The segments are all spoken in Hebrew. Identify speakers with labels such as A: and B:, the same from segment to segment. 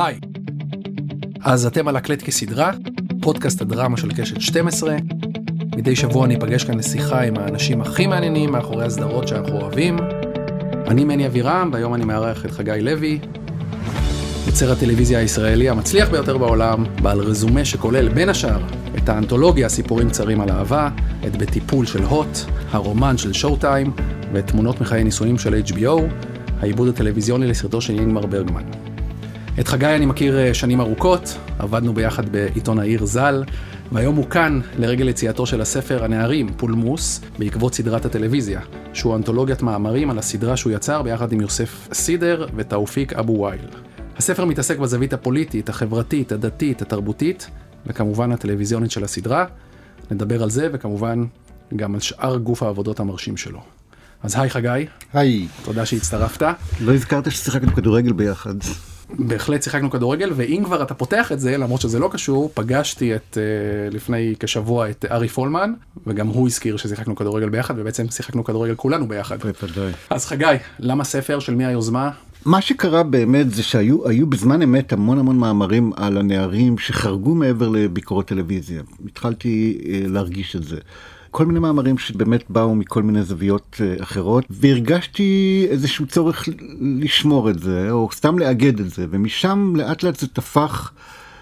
A: היי, אז אתם על הקלט כסדרה, פודקאסט הדרמה של קשת 12. מדי שבוע אני אפגש כאן לשיחה עם האנשים הכי מעניינים מאחורי הסדרות שאנחנו אוהבים. אני מני אבירם, והיום אני מארח את חגי לוי, יוצר הטלוויזיה הישראלי המצליח ביותר בעולם, בעל רזומה שכולל בין השאר את האנתולוגיה סיפורים קצרים על אהבה, את בטיפול של הוט, הרומן של שואו טיים, ואת תמונות מחיי נישואים של HBO, העיבוד הטלוויזיוני לסרטו של אינגמר ברגמן. את חגי אני מכיר אה, שנים ארוכות, עבדנו ביחד בעיתון העיר ז"ל, והיום הוא כאן לרגל יציאתו של הספר הנערים, פולמוס, בעקבות סדרת הטלוויזיה, שהוא אנתולוגיית מאמרים על הסדרה שהוא יצר ביחד עם יוסף סידר ותאופיק אבו וייל. הספר מתעסק בזווית הפוליטית, החברתית, הדתית, התרבותית, וכמובן הטלוויזיונית של הסדרה. נדבר על זה, וכמובן גם על שאר גוף העבודות המרשים שלו. אז היי חגי.
B: היי.
A: תודה שהצטרפת.
B: לא הזכרת ששיחקנו כדורגל ביחד.
A: בהחלט שיחקנו כדורגל, ואם כבר אתה פותח את זה, למרות שזה לא קשור, פגשתי את, uh, לפני כשבוע את ארי פולמן, וגם הוא הזכיר ששיחקנו כדורגל ביחד, ובעצם שיחקנו כדורגל כולנו ביחד.
B: בוודאי.
A: אז חגי, למה ספר? של מי היוזמה?
B: מה שקרה באמת זה שהיו בזמן אמת המון המון מאמרים על הנערים שחרגו מעבר לביקורות טלוויזיה. התחלתי uh, להרגיש את זה. כל מיני מאמרים שבאמת באו מכל מיני זוויות אה, אחרות, והרגשתי איזשהו צורך לשמור את זה, או סתם לאגד את זה, ומשם לאט לאט זה תפח.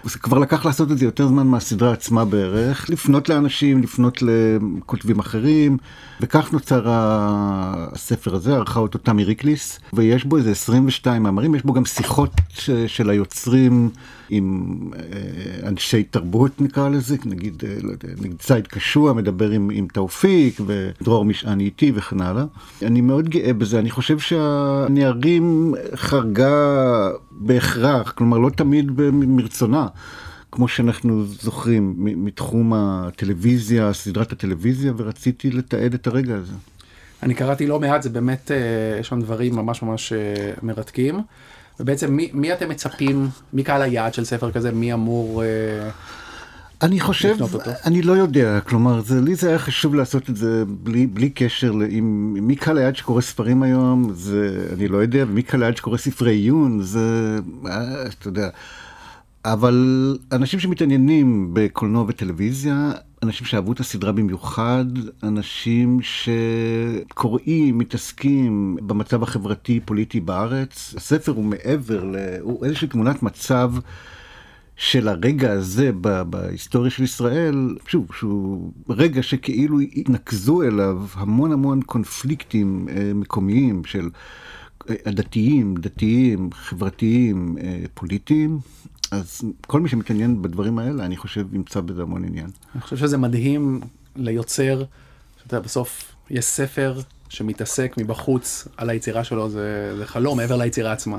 B: זה כבר לקח לעשות את זה יותר זמן מהסדרה עצמה בערך, לפנות לאנשים, לפנות לכותבים אחרים, וכך נוצר הספר הזה, ערכה אותו תמי ריקליס, ויש בו איזה 22 מאמרים, יש בו גם שיחות של היוצרים עם אה, אנשי תרבות נקרא לזה, נגיד, אה, לא יודע, נגיד צייד קשוע מדבר עם, עם תאופיק ודרור משעני איתי וכן הלאה. אני מאוד גאה בזה, אני חושב שהנערים חרגה בהכרח, כלומר לא תמיד מרצונה. כמו שאנחנו זוכרים מתחום הטלוויזיה, סדרת הטלוויזיה, ורציתי לתעד את הרגע הזה.
A: אני קראתי לא מעט, זה באמת, אה, יש שם דברים ממש ממש מרתקים. ובעצם מי, מי אתם מצפים, מי קהל היעד של ספר כזה, מי אמור... אה,
B: אני חושב, אני לא יודע, כלומר, זה, לי זה היה חשוב לעשות את זה בלי, בלי קשר עם מי קהל היעד שקורא ספרים היום, זה, אני לא יודע, ומי קהל היעד שקורא ספרי עיון, זה, אה, אתה יודע. אבל אנשים שמתעניינים בקולנוע וטלוויזיה, אנשים שאהבו את הסדרה במיוחד, אנשים שקוראים, מתעסקים במצב החברתי-פוליטי בארץ. הספר הוא מעבר, ל... הוא איזושהי תמונת מצב של הרגע הזה בהיסטוריה של ישראל, שוב, שהוא רגע שכאילו התנקזו אליו המון המון קונפליקטים אה, מקומיים של אה, דתיים, דתיים, חברתיים, אה, פוליטיים, אז כל מי שמתעניין בדברים האלה, אני חושב, ימצא בזה המון עניין.
A: אני חושב שזה מדהים ליוצר, שאתה בסוף, יש ספר שמתעסק מבחוץ על היצירה שלו, זה, זה חלום מעבר ליצירה עצמה.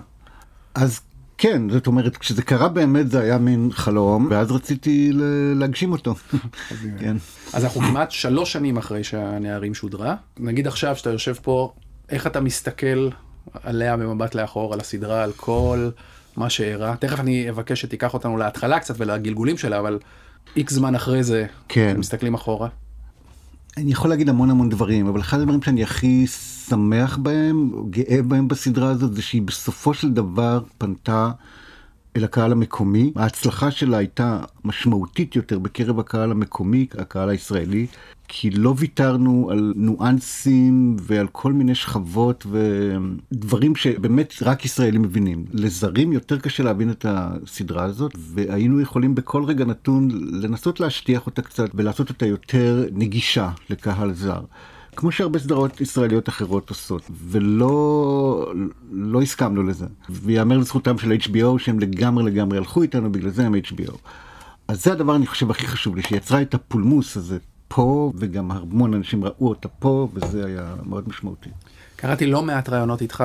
B: אז כן, זאת אומרת, כשזה קרה באמת זה היה מין חלום, ואז רציתי להגשים אותו.
A: כן. אז אנחנו כמעט שלוש שנים אחרי שהנערים שודרה. נגיד עכשיו שאתה יושב פה, איך אתה מסתכל עליה במבט לאחור, על הסדרה, על כל... מה שאירע. תכף אני אבקש שתיקח אותנו להתחלה קצת ולגלגולים שלה, אבל איקס זמן אחרי זה, כן. מסתכלים אחורה.
B: אני יכול להגיד המון המון דברים, אבל אחד הדברים שאני הכי שמח בהם, גאה בהם בסדרה הזאת, זה שהיא בסופו של דבר פנתה אל הקהל המקומי. ההצלחה שלה הייתה משמעותית יותר בקרב הקהל המקומי, הקהל הישראלי, כי לא ויתרנו על ניואנסים ועל כל מיני שכבות ודברים שבאמת רק ישראלים מבינים. לזרים יותר קשה להבין את הסדרה הזאת, והיינו יכולים בכל רגע נתון לנסות להשטיח אותה קצת ולעשות אותה יותר נגישה לקהל זר. כמו שהרבה סדרות ישראליות אחרות עושות, ולא לא הסכמנו לזה. ויאמר לזכותם של HBO שהם לגמרי לגמרי הלכו איתנו, בגלל זה הם HBO. אז זה הדבר אני חושב הכי חשוב לי, שיצרה את הפולמוס הזה פה, וגם המון אנשים ראו אותה פה, וזה היה מאוד משמעותי.
A: קראתי לא מעט רעיונות איתך,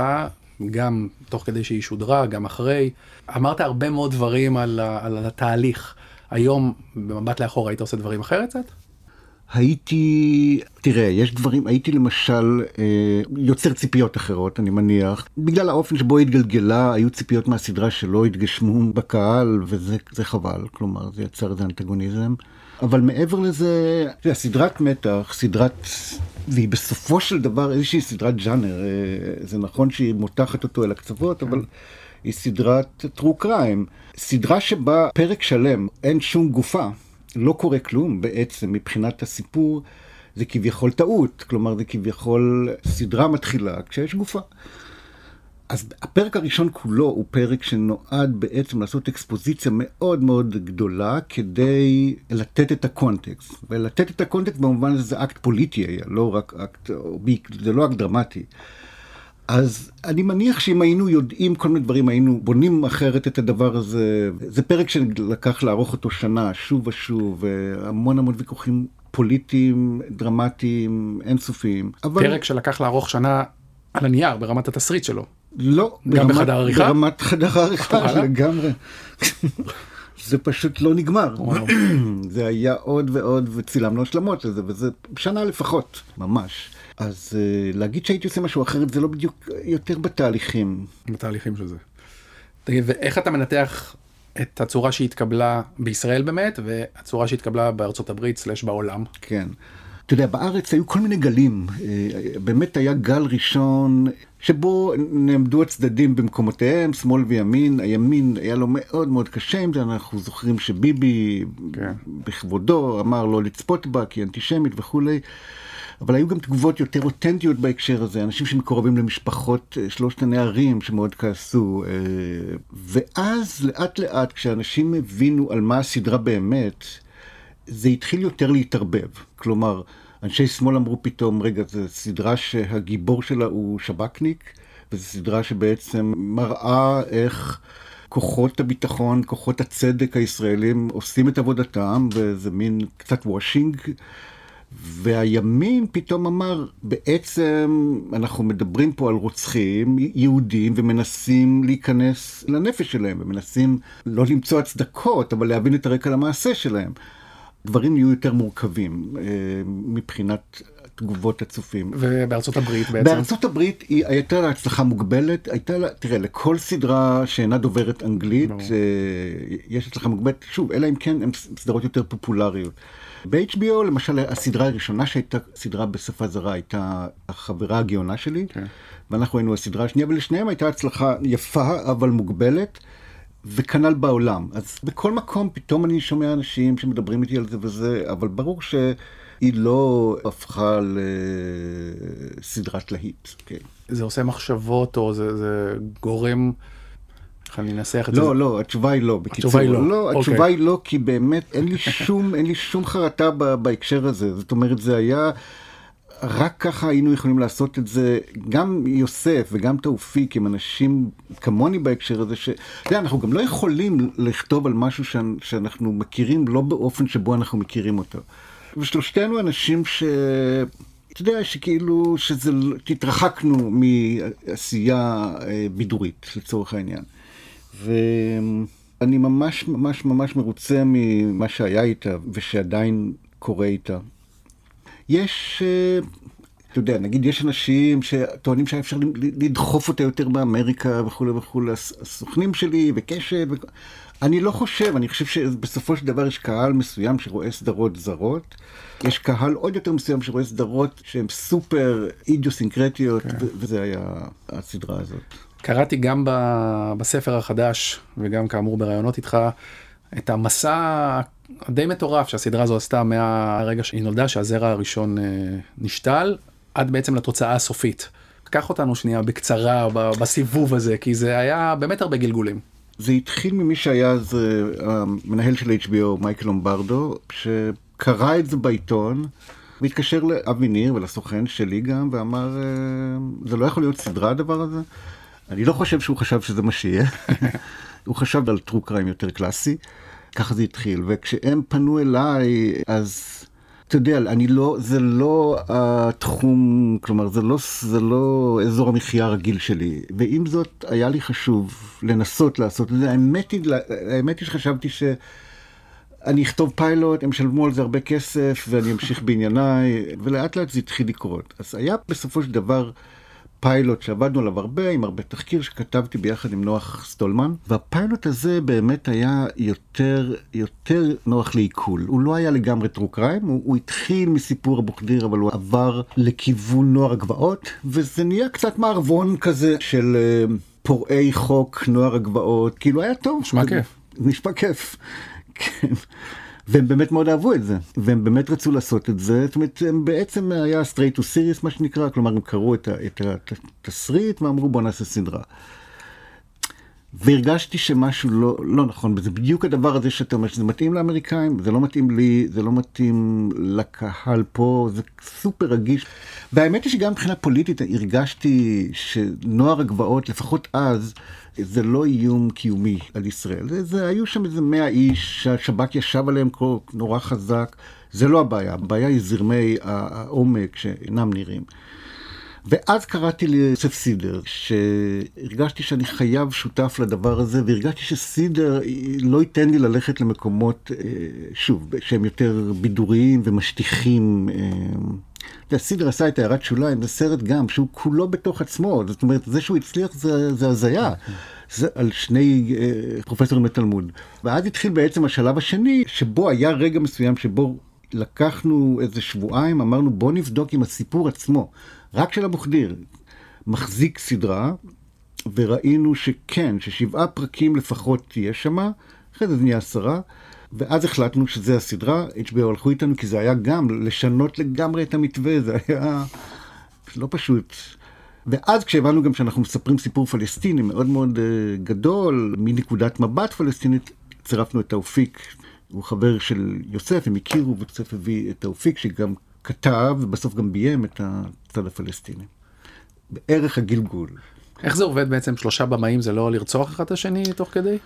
A: גם תוך כדי שהיא שודרה, גם אחרי. אמרת הרבה מאוד דברים על, על התהליך. היום, במבט לאחור, היית עושה דברים אחרת קצת?
B: הייתי, תראה, יש דברים, הייתי למשל אה, יוצר ציפיות אחרות, אני מניח. בגלל האופן שבו התגלגלה, היו ציפיות מהסדרה שלא התגשמו בקהל, וזה חבל, כלומר, זה יצר איזה אנטגוניזם. אבל מעבר לזה, זה סדרת מתח, סדרת, והיא בסופו של דבר איזושהי סדרת ג'אנר. אה, זה נכון שהיא מותחת אותו אל הקצוות, אבל היא סדרת טרו קריים. סדרה שבה פרק שלם אין שום גופה, לא קורה כלום בעצם מבחינת הסיפור, זה כביכול טעות, כלומר זה כביכול סדרה מתחילה כשיש גופה. אז הפרק הראשון כולו הוא פרק שנועד בעצם לעשות אקספוזיציה מאוד מאוד גדולה כדי לתת את הקונטקסט. ולתת את הקונטקסט במובן הזה זה אקט פוליטי היה, לא רק אקט, זה לא אקט דרמטי. אז אני מניח שאם היינו יודעים כל מיני דברים, היינו בונים אחרת את הדבר הזה. זה פרק שלקח לערוך אותו שנה, שוב ושוב, והמון המון ויכוחים פוליטיים, דרמטיים, אינסופיים.
A: אבל... פרק שלקח לערוך שנה על הנייר, ברמת התסריט שלו.
B: לא,
A: גם ברמת, בחדר עריכה?
B: ברמת חדר עריכה לגמרי. זה פשוט לא נגמר. זה היה עוד ועוד וצילמנו השלמות לזה, וזה שנה לפחות, ממש. אז uh, להגיד שהייתי עושה משהו אחרת זה לא בדיוק יותר בתהליכים.
A: בתהליכים של זה. תגיד, ואיך אתה מנתח את הצורה שהתקבלה בישראל באמת, והצורה שהתקבלה בארצות הברית סלש בעולם?
B: כן. אתה יודע, בארץ היו כל מיני גלים. אה, באמת היה גל ראשון שבו נעמדו הצדדים במקומותיהם, שמאל וימין. הימין היה לו מאוד מאוד קשה עם זה, אנחנו זוכרים שביבי כן. בכבודו אמר לא לצפות בה כי אנטישמית וכולי. אבל היו גם תגובות יותר אותנטיות בהקשר הזה, אנשים שמקורבים למשפחות אה, שלושת הנערים שמאוד כעסו. אה, ואז לאט לאט כשאנשים הבינו על מה הסדרה באמת, זה התחיל יותר להתערבב. כלומר, אנשי שמאל אמרו פתאום, רגע, זו סדרה שהגיבור שלה הוא שב"כניק, וזו סדרה שבעצם מראה איך כוחות הביטחון, כוחות הצדק הישראלים עושים את עבודתם, וזה מין קצת וושינג. והימין פתאום אמר, בעצם אנחנו מדברים פה על רוצחים יהודים ומנסים להיכנס לנפש שלהם, ומנסים לא למצוא הצדקות, אבל להבין את הרקע למעשה שלהם. דברים נהיו יותר מורכבים אה, מבחינת תגובות הצופים.
A: ובארצות הברית בעצם?
B: בארצות הברית היא הייתה לה הצלחה מוגבלת, הייתה לה, תראה, לכל סדרה שאינה דוברת אנגלית, אה, יש הצלחה מוגבלת, שוב, אלא אם כן הן סדרות יותר פופולריות. ב-HBO למשל הסדרה הראשונה שהייתה סדרה בשפה זרה הייתה החברה הגאונה שלי, okay. כן. ואנחנו היינו הסדרה השנייה, ולשניהם הייתה הצלחה יפה אבל מוגבלת. וכנ"ל בעולם. אז בכל מקום פתאום אני שומע אנשים שמדברים איתי על זה וזה, אבל ברור שהיא לא הפכה לסדרת להיט. כן.
A: זה עושה מחשבות או זה, זה גורם... איך אני אנסח את
B: לא,
A: זה?
B: לא, לא, התשובה היא לא. בקיצור, התשובה היא לא. לא, okay. התשובה אוקיי. היא לא, כי באמת אין לי שום, אין לי שום חרטה בהקשר הזה. זאת אומרת, זה היה... רק ככה היינו יכולים לעשות את זה, גם יוסף וגם תאופיק הם אנשים כמוני בהקשר הזה, שאתה יודע, אנחנו גם לא יכולים לכתוב על משהו שאנחנו מכירים לא באופן שבו אנחנו מכירים אותו. ושלושתנו אנשים ש... אתה יודע, שכאילו, שזה, תתרחקנו מעשייה אה, בידורית, לצורך העניין. ואני ממש ממש ממש מרוצה ממה שהיה איתה, ושעדיין קורה איתה. יש, אה, אתה יודע, נגיד יש אנשים שטוענים שהיה אפשר לדחוף אותה יותר באמריקה וכולי וכולי, הסוכנים שלי וקשת, וכ... אני לא חושב, אני חושב שבסופו של דבר יש קהל מסוים שרואה סדרות זרות, יש קהל עוד יותר מסוים שרואה סדרות שהן סופר אידיוסינקרטיות, כן. וזה היה הסדרה הזאת.
A: קראתי גם בספר החדש, וגם כאמור בראיונות איתך, את המסע די מטורף שהסדרה הזו עשתה מהרגע שהיא נולדה, שהזרע הראשון אה, נשתל, עד בעצם לתוצאה הסופית. קח אותנו שנייה בקצרה בסיבוב הזה, כי זה היה באמת הרבה גלגולים.
B: זה התחיל ממי שהיה אז אה, המנהל של HBO, מייקל לומברדו, שקרא את זה בעיתון. והתקשר לאבי ניר ולסוכן שלי גם ואמר אה, זה לא יכול להיות סדרה הדבר הזה. אני לא חושב שהוא חשב שזה מה שיהיה. הוא חשב על טרו קריים יותר קלאסי. ככה זה התחיל, וכשהם פנו אליי, אז אתה יודע, אני לא, זה לא התחום, כלומר, זה לא, זה לא אזור המחיה הרגיל שלי, ועם זאת, היה לי חשוב לנסות לעשות את זה. האמת היא, האמת היא שחשבתי ש... אני אכתוב פיילוט, הם ישלמו על זה הרבה כסף, ואני אמשיך בענייניי, ולאט לאט זה התחיל לקרות. אז היה בסופו של דבר פיילוט שעבדנו עליו הרבה, עם הרבה תחקיר שכתבתי ביחד עם נוח סטולמן, והפיילוט הזה באמת היה יותר, יותר נוח לעיכול. הוא לא היה לגמרי טרו קריים, הוא, הוא התחיל מסיפור אבו חדיר, אבל הוא עבר לכיוון נוער הגבעות, וזה נהיה קצת מערבון כזה של... פורעי חוק, נוער הגבעות, כאילו היה טוב.
A: נשמע כיף.
B: נשמע כיף. כן. והם באמת מאוד אהבו את זה, והם באמת רצו לעשות את זה, זאת אומרת, הם בעצם היה straight to serious מה שנקרא, כלומר הם קראו את התסריט ואמרו בוא נעשה סדרה. והרגשתי שמשהו לא, לא נכון, וזה בדיוק הדבר הזה שאתה אומר שזה מתאים לאמריקאים, זה לא מתאים לי, זה לא מתאים לקהל פה, זה סופר רגיש. והאמת היא שגם מבחינה פוליטית הרגשתי שנוער הגבעות, לפחות אז, זה לא איום קיומי על ישראל. זה, זה היו שם איזה מאה איש שהשב"כ ישב עליהם נורא חזק, זה לא הבעיה, הבעיה היא זרמי העומק שאינם נראים. ואז קראתי ליוסף סידר, שהרגשתי שאני חייב שותף לדבר הזה, והרגשתי שסידר לא ייתן לי ללכת למקומות, אה, שוב, שהם יותר בידוריים ומשטיחים. אה, סידר עשה את הערת שוליים, זה סרט גם שהוא כולו בתוך עצמו, זאת אומרת, זה שהוא הצליח זה, זה הזיה. זה על שני אה, פרופסורים לתלמוד. ואז התחיל בעצם השלב השני, שבו היה רגע מסוים שבו לקחנו איזה שבועיים, אמרנו בוא נבדוק עם הסיפור עצמו. רק של אבוחדיר, מחזיק סדרה, וראינו שכן, ששבעה פרקים לפחות תהיה שמה, אחרי זה זה נהיה עשרה, ואז החלטנו שזה הסדרה, HBO הלכו איתנו, כי זה היה גם לשנות לגמרי את המתווה, זה היה לא פשוט. ואז כשהבנו גם שאנחנו מספרים סיפור פלסטיני מאוד מאוד uh, גדול, מנקודת מבט פלסטינית, צירפנו את תאופיק, הוא חבר של יוסף, הם הכירו, ויוסף הביא את תאופיק, שגם כתב ובסוף גם ביים את הצד הפלסטיני. בערך הגלגול.
A: איך זה עובד בעצם שלושה במאים זה לא לרצוח אחד את השני תוך כדי?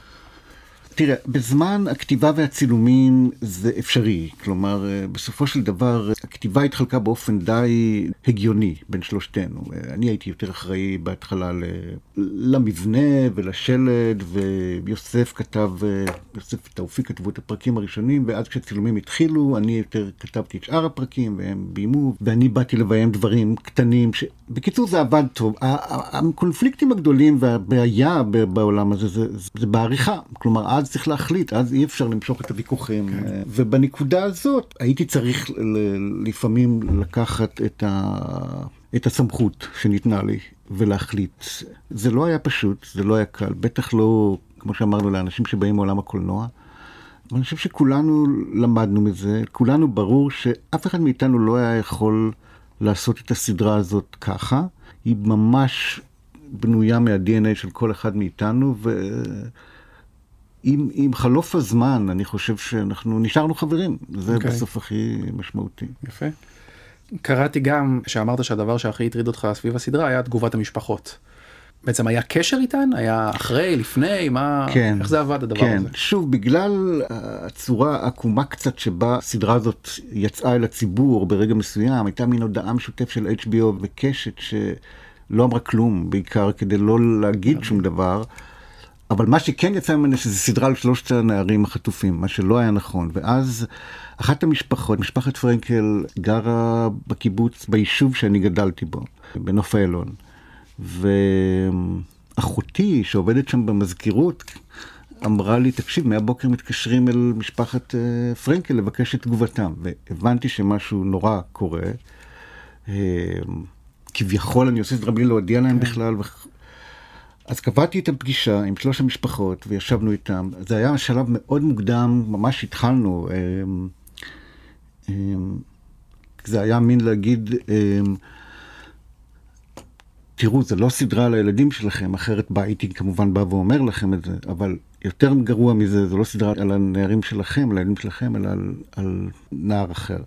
B: תראה, בזמן הכתיבה והצילומים זה אפשרי. כלומר, אה, בסופו של דבר, הכתיבה התחלקה באופן די הגיוני בין שלושתנו. אה, אני הייתי יותר אחראי בהתחלה למבנה ולשלד, ויוסף כתב, אה, יוסף ותאופיק כתבו את הפרקים הראשונים, ואז כשהצילומים התחילו, אני יותר כתבתי את שאר הפרקים, והם ביימו, ואני באתי לביים דברים קטנים. ש... בקיצור, זה עבד טוב. הקונפליקטים הגדולים והבעיה בעולם הזה זה, זה בעריכה. כלומר, אז צריך להחליט, אז אי אפשר למשוך את הוויכוחים. כן. ובנקודה הזאת הייתי צריך לפעמים לקחת את, ה... את הסמכות שניתנה לי ולהחליט. זה לא היה פשוט, זה לא היה קל, בטח לא, כמו שאמרנו, לאנשים שבאים מעולם הקולנוע. אני חושב שכולנו למדנו מזה, כולנו ברור שאף אחד מאיתנו לא היה יכול לעשות את הסדרה הזאת ככה. היא ממש בנויה מה-DNA של כל אחד מאיתנו, ו... עם, עם חלוף הזמן, אני חושב שאנחנו נשארנו חברים, זה okay. אוקיי. בסוף הכי משמעותי.
A: יפה. קראתי גם שאמרת שהדבר שהכי הטריד אותך סביב הסדרה היה תגובת המשפחות. בעצם היה קשר איתן? היה אחרי, לפני, מה, כן, איך זה עבד הדבר כן. הזה?
B: שוב, בגלל הצורה העקומה קצת שבה הסדרה הזאת יצאה אל הציבור ברגע מסוים, הייתה מין הודעה משותף של HBO וקשת שלא אמרה כלום, בעיקר כדי לא להגיד שום דבר. אבל מה שכן יצא ממנו שזה סדרה על שלושת הנערים החטופים, מה שלא היה נכון. ואז אחת המשפחות, משפחת פרנקל, גרה בקיבוץ, ביישוב שאני גדלתי בו, בנוף איילון. ואחותי, שעובדת שם במזכירות, אמרה לי, תקשיב, מהבוקר מתקשרים אל משפחת uh, פרנקל לבקש את תגובתם. והבנתי שמשהו נורא קורה. Uh, כביכול אני עושה זה בלי להודיע להם כן. בכלל, אז קבעתי את הפגישה עם שלוש המשפחות וישבנו איתם. זה היה שלב מאוד מוקדם, ממש התחלנו. אמ, אמ, זה היה מין להגיד, אמ, תראו, זה לא סדרה על הילדים שלכם, אחרת הייתי כמובן בא ואומר לכם את זה, אבל יותר גרוע מזה, זה לא סדרה על הנערים שלכם, על הילדים שלכם, אלא על, על נער אחר.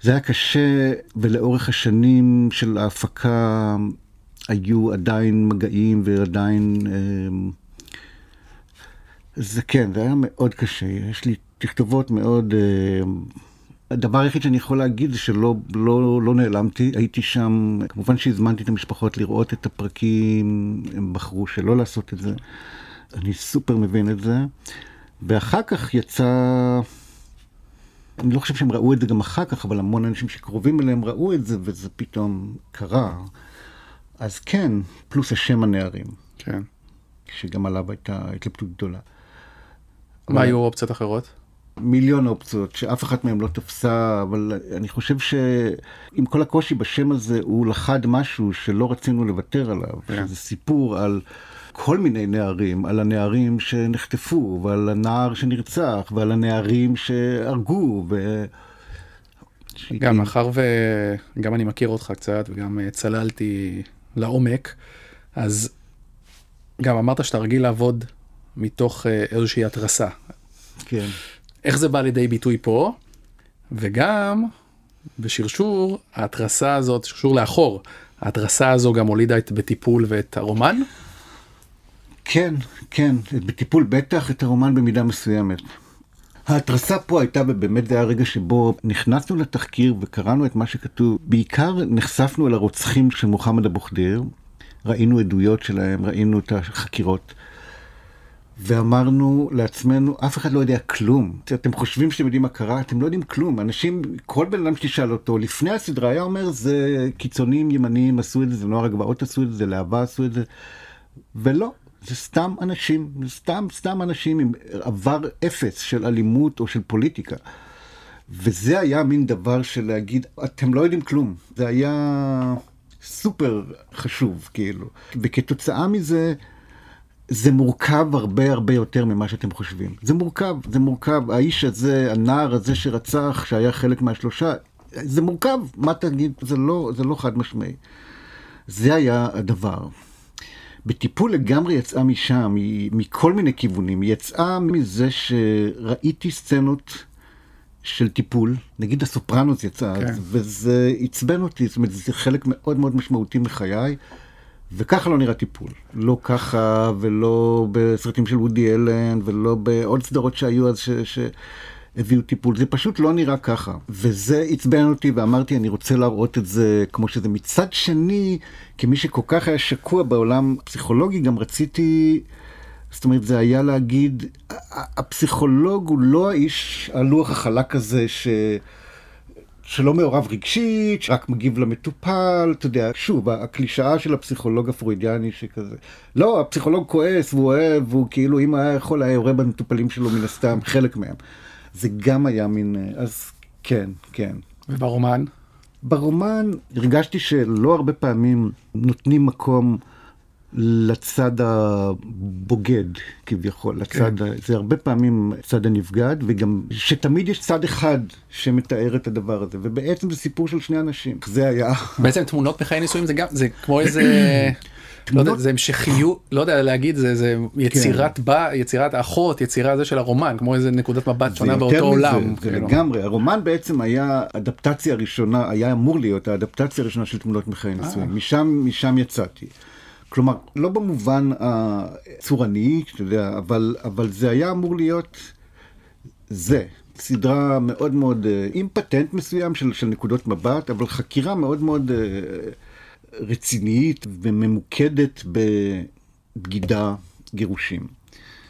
B: זה היה קשה, ולאורך השנים של ההפקה היו עדיין מגעים ועדיין... אמ, זה כן, זה היה מאוד קשה. יש לי תכתובות מאוד... אמ, הדבר היחיד שאני יכול להגיד זה שלא לא, לא נעלמתי, הייתי שם, כמובן שהזמנתי את המשפחות לראות את הפרקים, הם בחרו שלא לעשות את זה, אני סופר מבין את זה. ואחר כך יצא, אני לא חושב שהם ראו את זה גם אחר כך, אבל המון אנשים שקרובים אליהם ראו את זה, וזה פתאום קרה. אז כן, פלוס השם הנערים.
A: כן.
B: שגם עליו הייתה התלבטות גדולה.
A: מה היו אופציות אחרות?
B: מיליון אופציות שאף אחת מהן לא תפסה, אבל אני חושב שעם כל הקושי בשם הזה הוא לחד משהו שלא רצינו לוותר עליו. Yeah. כן. זה סיפור על כל מיני נערים, על הנערים שנחטפו, ועל הנער שנרצח, ועל הנערים שהרגו. ו...
A: גם מאחר וגם אני מכיר אותך קצת וגם צללתי לעומק, אז גם אמרת שאתה רגיל לעבוד מתוך אה, איזושהי התרסה.
B: כן.
A: איך זה בא לידי ביטוי פה? וגם בשרשור, ההתרסה הזאת, שרשור לאחור, ההתרסה הזו גם הולידה את בטיפול ואת הרומן?
B: כן, כן, בטיפול בטח, את הרומן במידה מסוימת. ההתרסה פה הייתה, ובאמת זה היה הרגע שבו נכנסנו לתחקיר וקראנו את מה שכתוב. בעיקר נחשפנו אל הרוצחים של מוחמד אבו ח'דיר, ראינו עדויות שלהם, ראינו את החקירות. ואמרנו לעצמנו, אף אחד לא יודע כלום. אתם חושבים שאתם יודעים מה קרה, אתם לא יודעים כלום. אנשים, כל בן אדם שתשאל אותו, לפני הסדרה היה אומר, זה קיצונים ימניים עשו את זה, זה נוער הגבעות עשו את זה, להבה עשו את זה. ולא, זה סתם אנשים, זה סתם, סתם אנשים עם עבר אפס של אלימות או של פוליטיקה. וזה היה מין דבר של להגיד, אתם לא יודעים כלום. זה היה סופר חשוב, כאילו. וכתוצאה מזה, זה מורכב הרבה הרבה יותר ממה שאתם חושבים. זה מורכב, זה מורכב. האיש הזה, הנער הזה שרצח, שהיה חלק מהשלושה, זה מורכב. מה תגיד? זה לא, זה לא חד משמעי. זה היה הדבר. בטיפול לגמרי יצאה משם, מכל מיני כיוונים. היא יצאה מזה שראיתי סצנות של טיפול, נגיד הסופרנוס יצא, כן. וזה עצבן אותי, זאת אומרת, זה חלק מאוד מאוד משמעותי מחיי. וככה לא נראה טיפול. לא ככה, ולא בסרטים של וודי אלן, ולא בעוד סדרות שהיו אז ש... שהביאו טיפול. זה פשוט לא נראה ככה. וזה עצבן אותי, ואמרתי, אני רוצה להראות את זה כמו שזה. מצד שני, כמי שכל כך היה שקוע בעולם פסיכולוגי, גם רציתי... זאת אומרת, זה היה להגיד, הפסיכולוג הוא לא האיש, הלוח החלק הזה ש... שלא מעורב רגשית, שרק מגיב למטופל, אתה יודע, שוב, הקלישאה של הפסיכולוג הפרוידיאני שכזה. לא, הפסיכולוג כועס והוא אוהב, והוא כאילו, אם היה יכול, היה יורה במטופלים שלו מן הסתם, חלק מהם. זה גם היה מין, אז כן, כן.
A: וברומן?
B: ברומן הרגשתי שלא הרבה פעמים נותנים מקום לצד הבוגד כביכול, לצד, כן. זה הרבה פעמים צד הנבגד, וגם שתמיד יש צד אחד שמתאר את הדבר הזה, ובעצם זה סיפור של שני אנשים, זה היה.
A: בעצם תמונות מחיי נישואים זה גם, זה כמו איזה... לא יודע, זה המשכיות, לא יודע להגיד, זה, זה יצירת כן. בא, יצירת אחות, יצירה זה של הרומן, כמו איזה נקודת מבט שונה באותו מזה, עולם.
B: זה כאילו. לגמרי, הרומן בעצם היה אדפטציה ראשונה, היה אמור להיות האדפטציה הראשונה של תמונות מחיי נישואים, משם, משם יצאתי. כלומר, לא במובן הצורני, אתה יודע, אבל, אבל זה היה אמור להיות זה. סדרה מאוד מאוד, אה, עם פטנט מסוים של, של נקודות מבט, אבל חקירה מאוד מאוד אה, רצינית וממוקדת בבגידה, גירושים.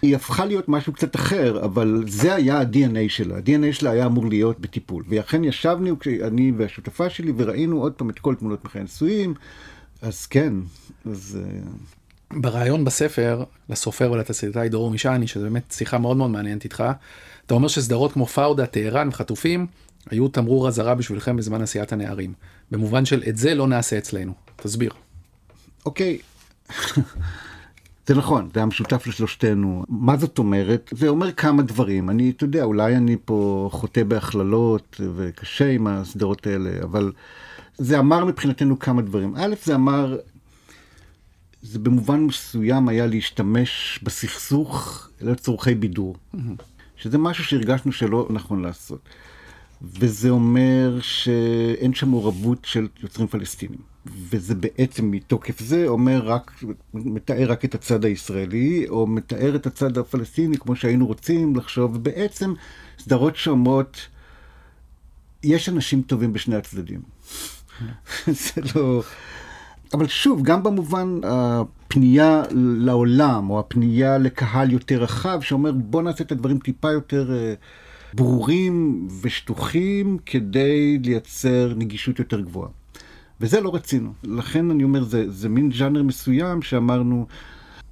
B: היא הפכה להיות משהו קצת אחר, אבל זה היה ה-DNA שלה. ה-DNA שלה היה אמור להיות בטיפול. ואכן ישבנו, אני והשותפה שלי, וראינו עוד פעם את כל תמונות מחיי הנישואים. אז כן, אז... אה,
A: ברעיון בספר לסופר ולתסריטאי דרור משעני, שזו באמת שיחה מאוד מאוד מעניינת איתך, אתה אומר שסדרות כמו פאודה, טהרן וחטופים היו תמרור אזהרה בשבילכם בזמן עשיית הנערים. במובן של את זה לא נעשה אצלנו. תסביר.
B: אוקיי. זה נכון, זה היה משותף לשלושתנו. מה זאת אומרת? זה אומר כמה דברים. אני, אתה יודע, אולי אני פה חוטא בהכללות וקשה עם הסדרות האלה, אבל זה אמר מבחינתנו כמה דברים. א', זה אמר, זה במובן מסוים היה להשתמש בסכסוך לצורכי בידור. שזה משהו שהרגשנו שלא נכון לעשות. וזה אומר שאין שם מעורבות של יוצרים פלסטינים. וזה בעצם מתוקף זה אומר רק, מתאר רק את הצד הישראלי, או מתאר את הצד הפלסטיני כמו שהיינו רוצים לחשוב, ובעצם סדרות שאומרות, יש אנשים טובים בשני הצדדים. זה לא... אבל שוב, גם במובן הפנייה לעולם, או הפנייה לקהל יותר רחב, שאומר בוא נעשה את הדברים טיפה יותר אה, ברורים ושטוחים, כדי לייצר נגישות יותר גבוהה. וזה לא רצינו. לכן אני אומר, זה, זה מין ז'אנר מסוים שאמרנו,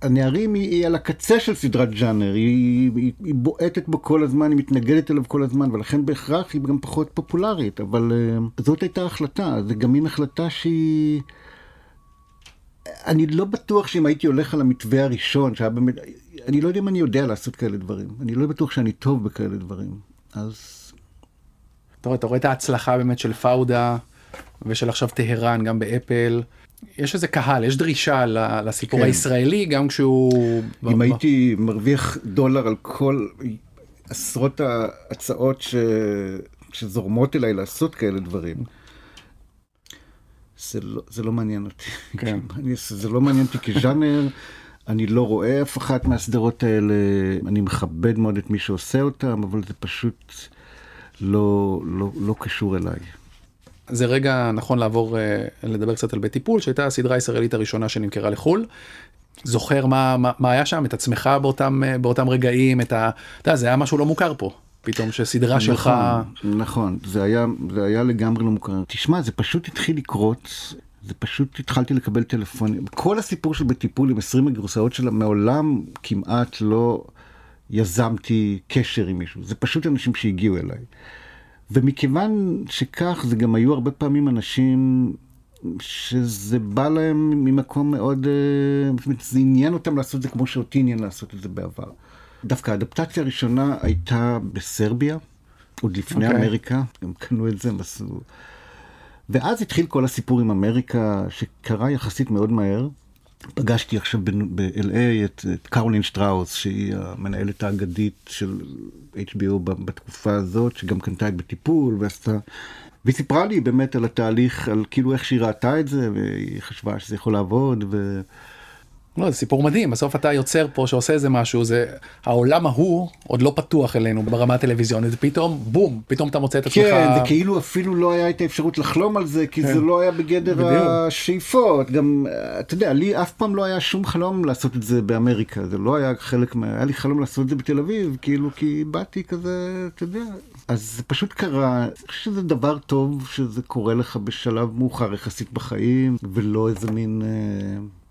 B: הנערים היא, היא על הקצה של סדרת ג'אנר, היא, היא, היא בועטת בו כל הזמן, היא מתנגדת אליו כל הזמן, ולכן בהכרח היא גם פחות פופולרית, אבל uh, זאת הייתה החלטה, זה גם מין החלטה שהיא... אני לא בטוח שאם הייתי הולך על המתווה הראשון, שהיה באמת, אני לא יודע אם אני יודע לעשות כאלה דברים, אני לא בטוח שאני טוב בכאלה דברים, אז...
A: אתה רואה, אתה רואה את ההצלחה באמת של פאודה ושל עכשיו טהרן גם באפל. יש איזה קהל, יש דרישה לסיפור כן. הישראלי גם כשהוא...
B: אם ב... הייתי מרוויח דולר על כל עשרות ההצעות ש... שזורמות אליי לעשות כאלה דברים. זה לא, זה לא מעניין אותי. כן. אני, זה לא מעניין אותי כז'אנר, אני לא רואה אף אחת מהסדרות האלה, אני מכבד מאוד את מי שעושה אותם, אבל זה פשוט לא, לא, לא קשור אליי.
A: זה רגע נכון לעבור uh, לדבר קצת על בית טיפול שהייתה הסדרה הישראלית הראשונה שנמכרה לחו"ל. זוכר מה, מה, מה היה שם את עצמך באותם uh, באותם רגעים את ה... אתה יודע, זה היה משהו לא מוכר פה. פתאום שסדרה נכון, שלך...
B: נכון, זה היה, זה היה לגמרי לא מוכר. תשמע, זה פשוט התחיל לקרות, זה פשוט התחלתי לקבל טלפונים. כל הסיפור של בטיפול עם 20 הגרסאות שלה, מעולם כמעט לא יזמתי קשר עם מישהו. זה פשוט אנשים שהגיעו אליי. ומכיוון שכך, זה גם היו הרבה פעמים אנשים שזה בא להם ממקום מאוד, אה, זה עניין אותם לעשות את זה כמו שאותי עניין לעשות את זה בעבר. דווקא האדפטציה הראשונה הייתה בסרביה, עוד לפני okay. אוקיי. אמריקה, הם קנו את זה, הם עשו... ואז התחיל כל הסיפור עם אמריקה, שקרה יחסית מאוד מהר. פגשתי עכשיו ב-LA את, את קרולין שטראוס, שהיא המנהלת האגדית של HBO בתקופה הזאת, שגם קנתה את בטיפול ועשתה... והיא סיפרה לי באמת על התהליך, על כאילו איך שהיא ראתה את זה, והיא חשבה שזה יכול לעבוד, ו...
A: לא, זה סיפור מדהים, בסוף אתה יוצר פה שעושה איזה משהו, זה העולם ההוא עוד לא פתוח אלינו ברמה הטלוויזיונית, פתאום בום, פתאום אתה מוצא את עצמך.
B: כן, זה כאילו אפילו לא היה את האפשרות לחלום על זה, כי כן. זה לא היה בגדר בדיוק. השאיפות, גם, אתה יודע, לי אף פעם לא היה שום חלום לעשות את זה באמריקה, זה לא היה חלק מה... היה לי חלום לעשות את זה בתל אביב, כאילו, כי באתי כזה, אתה יודע, אז זה פשוט קרה, אני חושב שזה דבר טוב שזה קורה לך בשלב מאוחר יחסית בחיים, ולא איזה מין... אה...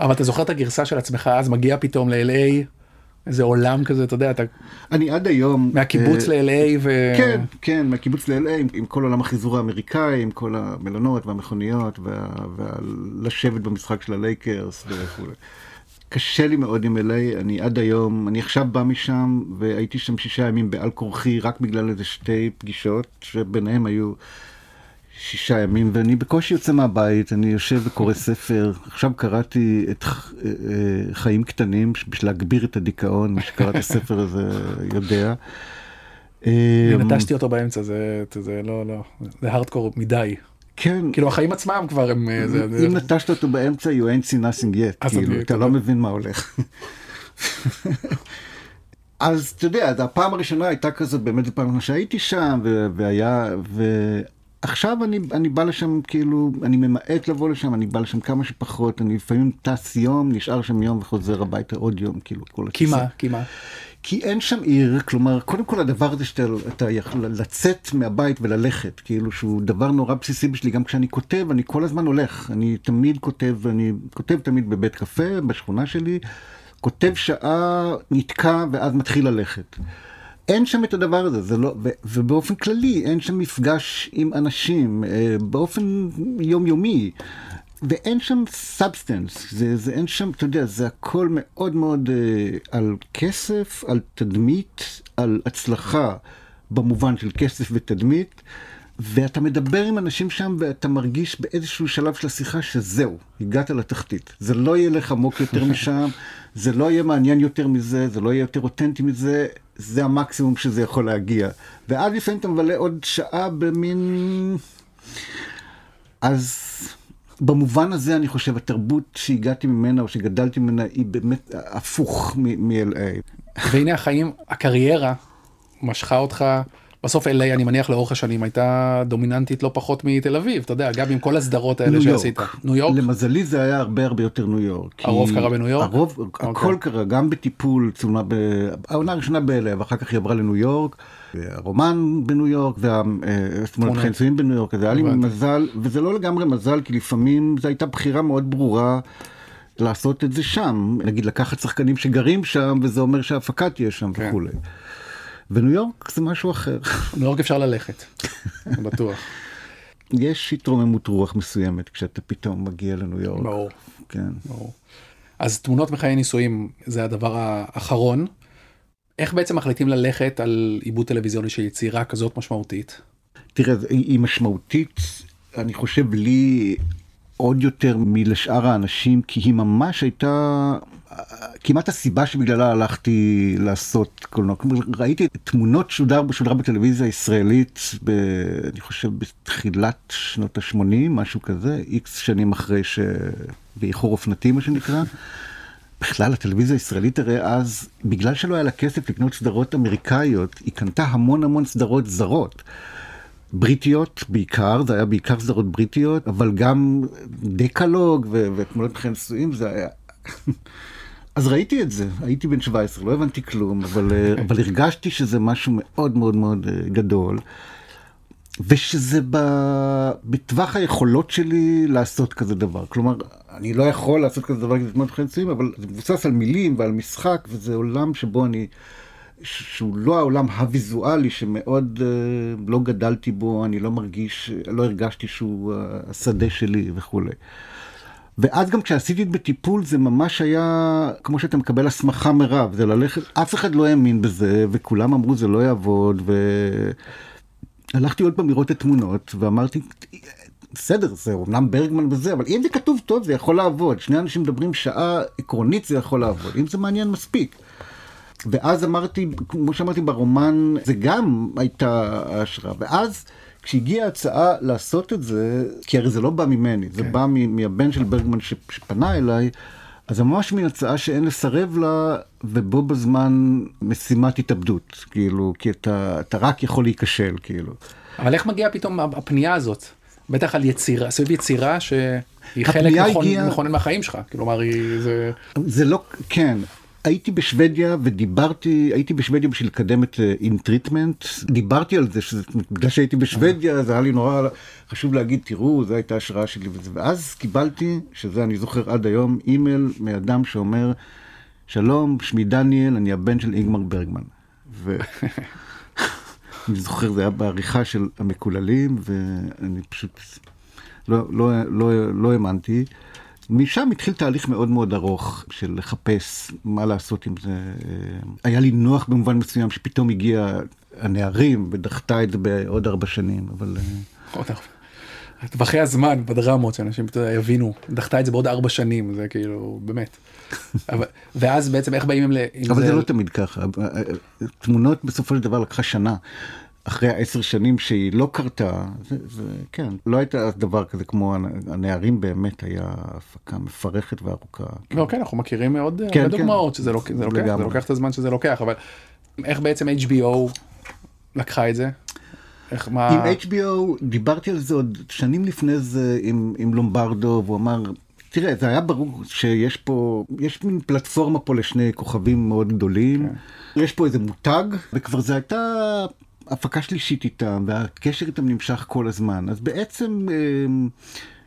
A: אבל אתה זוכר את הגרסה של עצמך אז מגיע פתאום ל-LA איזה עולם כזה אתה יודע אתה
B: אני עד היום
A: מהקיבוץ uh, ל-LA ו...
B: כן כן מהקיבוץ ל-LA עם, עם כל עולם החיזור האמריקאי עם כל המלונות והמכוניות ולשבת וה, במשחק של הלייקרס וכו'. קשה לי מאוד עם LA, אני עד היום, אני עכשיו בא משם והייתי שם שישה ימים בעל כורחי רק בגלל איזה שתי פגישות שביניהם היו שישה ימים, ואני בקושי יוצא מהבית, אני יושב וקורא ספר. עכשיו קראתי את אה, אה, חיים קטנים בשביל להגביר את הדיכאון, מי שקרא את הספר הזה יודע.
A: אני אמ, נטשתי אותו באמצע, זה, זה לא, לא, זה הארדקור מדי.
B: כן.
A: כאילו החיים עצמם כבר הם...
B: אה, זה, אם נטשת אותו באמצע, you ain't seen nothing yet, כאילו, אתה לא מבין מה הולך. אז אתה יודע, הפעם הראשונה הייתה כזאת, באמת זו פעם ראשונה שהייתי שם, והיה, עכשיו אני, אני בא לשם כאילו, אני ממעט לבוא לשם, אני בא לשם כמה שפחות, אני לפעמים טס יום, נשאר שם יום וחוזר הביתה עוד יום, כאילו כל
A: כי מה? כי מה?
B: כי אין שם עיר, כלומר, קודם כל הדבר הזה שאתה יכול לצאת מהבית וללכת, כאילו שהוא דבר נורא בסיסי בשבילי, גם כשאני כותב, אני כל הזמן הולך, אני תמיד כותב, אני כותב תמיד בבית קפה, בשכונה שלי, כותב שעה, נתקע ואז מתחיל ללכת. אין שם את הדבר הזה, זה לא, ובאופן כללי אין שם מפגש עם אנשים אה, באופן יומיומי. ואין שם substance, זה, זה אין שם, אתה יודע, זה הכל מאוד מאוד אה, על כסף, על תדמית, על הצלחה במובן של כסף ותדמית, ואתה מדבר עם אנשים שם ואתה מרגיש באיזשהו שלב של השיחה שזהו, הגעת לתחתית. זה לא יהיה לך עמוק יותר משם, זה לא יהיה מעניין יותר מזה, זה לא יהיה יותר אותנטי מזה, זה המקסימום שזה יכול להגיע. ואז לפעמים אתה מבלה עוד שעה במין... אז במובן הזה אני חושב התרבות שהגעתי ממנה או שגדלתי ממנה היא באמת הפוך מ-LA.
A: והנה החיים, הקריירה משכה אותך בסוף LA אני מניח לאורך השנים הייתה דומיננטית לא פחות מתל אביב אתה יודע גם עם כל הסדרות האלה ניו שעשית.
B: ניו יורק. למזלי זה היה הרבה הרבה יותר ניו יורק.
A: הרוב קרה בניו יורק?
B: הרוב, okay. אוקיי. הכל קרה גם בטיפול צולמה בעונה הראשונה ב-LA ואחר כך היא עברה לניו יורק. הרומן בניו יורק והנישואים בניו יורק זה היה לי מזל וזה לא לגמרי מזל כי לפעמים זו הייתה בחירה מאוד ברורה. לעשות את זה שם, נגיד לקחת שחקנים שגרים שם וזה אומר שההפקה תהיה שם
A: כן.
B: וכולי. וניו יורק זה משהו אחר.
A: ניו יורק אפשר ללכת, בטוח.
B: יש התרוממות רוח מסוימת כשאתה פתאום מגיע לניו יורק.
A: ברור,
B: כן.
A: ברור. אז תמונות מחיי נישואים זה הדבר האחרון. איך בעצם מחליטים ללכת על עיבוד טלוויזיוני של יצירה כזאת משמעותית?
B: תראה, היא משמעותית, אני חושב, לי עוד יותר מלשאר האנשים, כי היא ממש הייתה כמעט הסיבה שבגללה הלכתי לעשות קולנוע. כלומר, ראיתי תמונות שודר, שודר בטלוויזיה הישראלית, ב, אני חושב בתחילת שנות ה-80, משהו כזה, איקס שנים אחרי ש... באיחור אופנתי, מה שנקרא. בכלל הטלוויזיה הישראלית הרי אז, בגלל שלא היה לה כסף לקנות סדרות אמריקאיות, היא קנתה המון המון סדרות זרות. בריטיות בעיקר, זה היה בעיקר סדרות בריטיות, אבל גם דקלוג ותמונות בכן נשואים, זה היה... אז ראיתי את זה, הייתי בן 17, לא הבנתי כלום, אבל, אה, אבל הרגשתי שזה משהו מאוד מאוד מאוד אה, גדול, ושזה ב... בטווח היכולות שלי לעשות כזה דבר. כלומר, אני לא יכול לעשות כזה דבר כזה תמונות בכן נשואים, אבל זה מבוסס על מילים ועל משחק, וזה עולם שבו אני... שהוא לא העולם הוויזואלי שמאוד uh, לא גדלתי בו, אני לא מרגיש, לא הרגשתי שהוא uh, השדה שלי וכולי. ואז גם כשעשיתי את בטיפול זה ממש היה כמו שאתה מקבל הסמכה מרב, זה ללכת, אף אחד לא האמין בזה וכולם אמרו זה לא יעבוד והלכתי עוד פעם לראות את התמונות ואמרתי בסדר זה אומנם ברגמן וזה אבל אם זה כתוב טוב זה יכול לעבוד שני אנשים מדברים שעה עקרונית זה יכול לעבוד אם זה מעניין מספיק. ואז אמרתי, כמו שאמרתי ברומן, זה גם הייתה ההשראה. ואז כשהגיעה ההצעה לעשות את זה, כי הרי זה לא בא ממני, זה בא מ- מהבן של ברגמן שפנה אליי, אז זה ממש מין הצעה שאין לסרב לה, ובו בזמן משימת התאבדות, כאילו, כי אתה, אתה רק יכול להיכשל, כאילו.
A: אבל איך מגיעה פתאום הפנייה הזאת? בטח על יצירה, סביב יצירה שהיא חלק מכונן מכונן מהחיים שלך, כלומר היא זה...
B: זה לא, כן. הייתי בשוודיה ודיברתי, הייתי בשוודיה בשביל לקדם את In Treatment, דיברתי על זה, שזה, בגלל שהייתי בשוודיה, זה היה לי נורא חשוב להגיד, תראו, זו הייתה ההשראה שלי וזה, ואז קיבלתי, שזה אני זוכר עד היום, אימייל מאדם שאומר, שלום, שמי דניאל, אני הבן של אינגמר ברגמן. ו... אני זוכר, זה היה בעריכה של המקוללים, ואני פשוט לא, לא, לא, לא האמנתי. משם התחיל תהליך מאוד מאוד ארוך של לחפש מה לעשות עם זה. היה לי נוח במובן מסוים שפתאום הגיע הנערים ודחתה את זה בעוד ארבע שנים, אבל... אה.
A: טווחי הזמן בדרמות שאנשים יבינו דחתה את זה בעוד ארבע שנים זה כאילו באמת. אבל, ואז בעצם איך באים עם, ל- עם
B: אבל זה לא תמיד ככה. תמונות בסופו של דבר לקחה שנה. אחרי העשר שנים שהיא לא קרתה, זה, זה כן, לא הייתה דבר כזה כמו הנערים באמת היה הפקה מפרכת וארוכה.
A: לא כן אנחנו מכירים מאוד
B: כן,
A: הרבה
B: כן.
A: דוגמאות שזה לוקח, זה לוקח, זה
B: לגמרי.
A: לוקח את הזמן שזה לוקח אבל איך בעצם HBO לקחה את זה? איך מה?
B: עם HBO דיברתי על זה עוד שנים לפני זה עם, עם לומברדו והוא אמר תראה זה היה ברור שיש פה יש מין פלטפורמה פה לשני כוכבים מאוד גדולים
A: כן.
B: יש פה איזה מותג וכבר זה הייתה הפקה שלישית איתם והקשר איתם נמשך כל הזמן אז בעצם. אמ,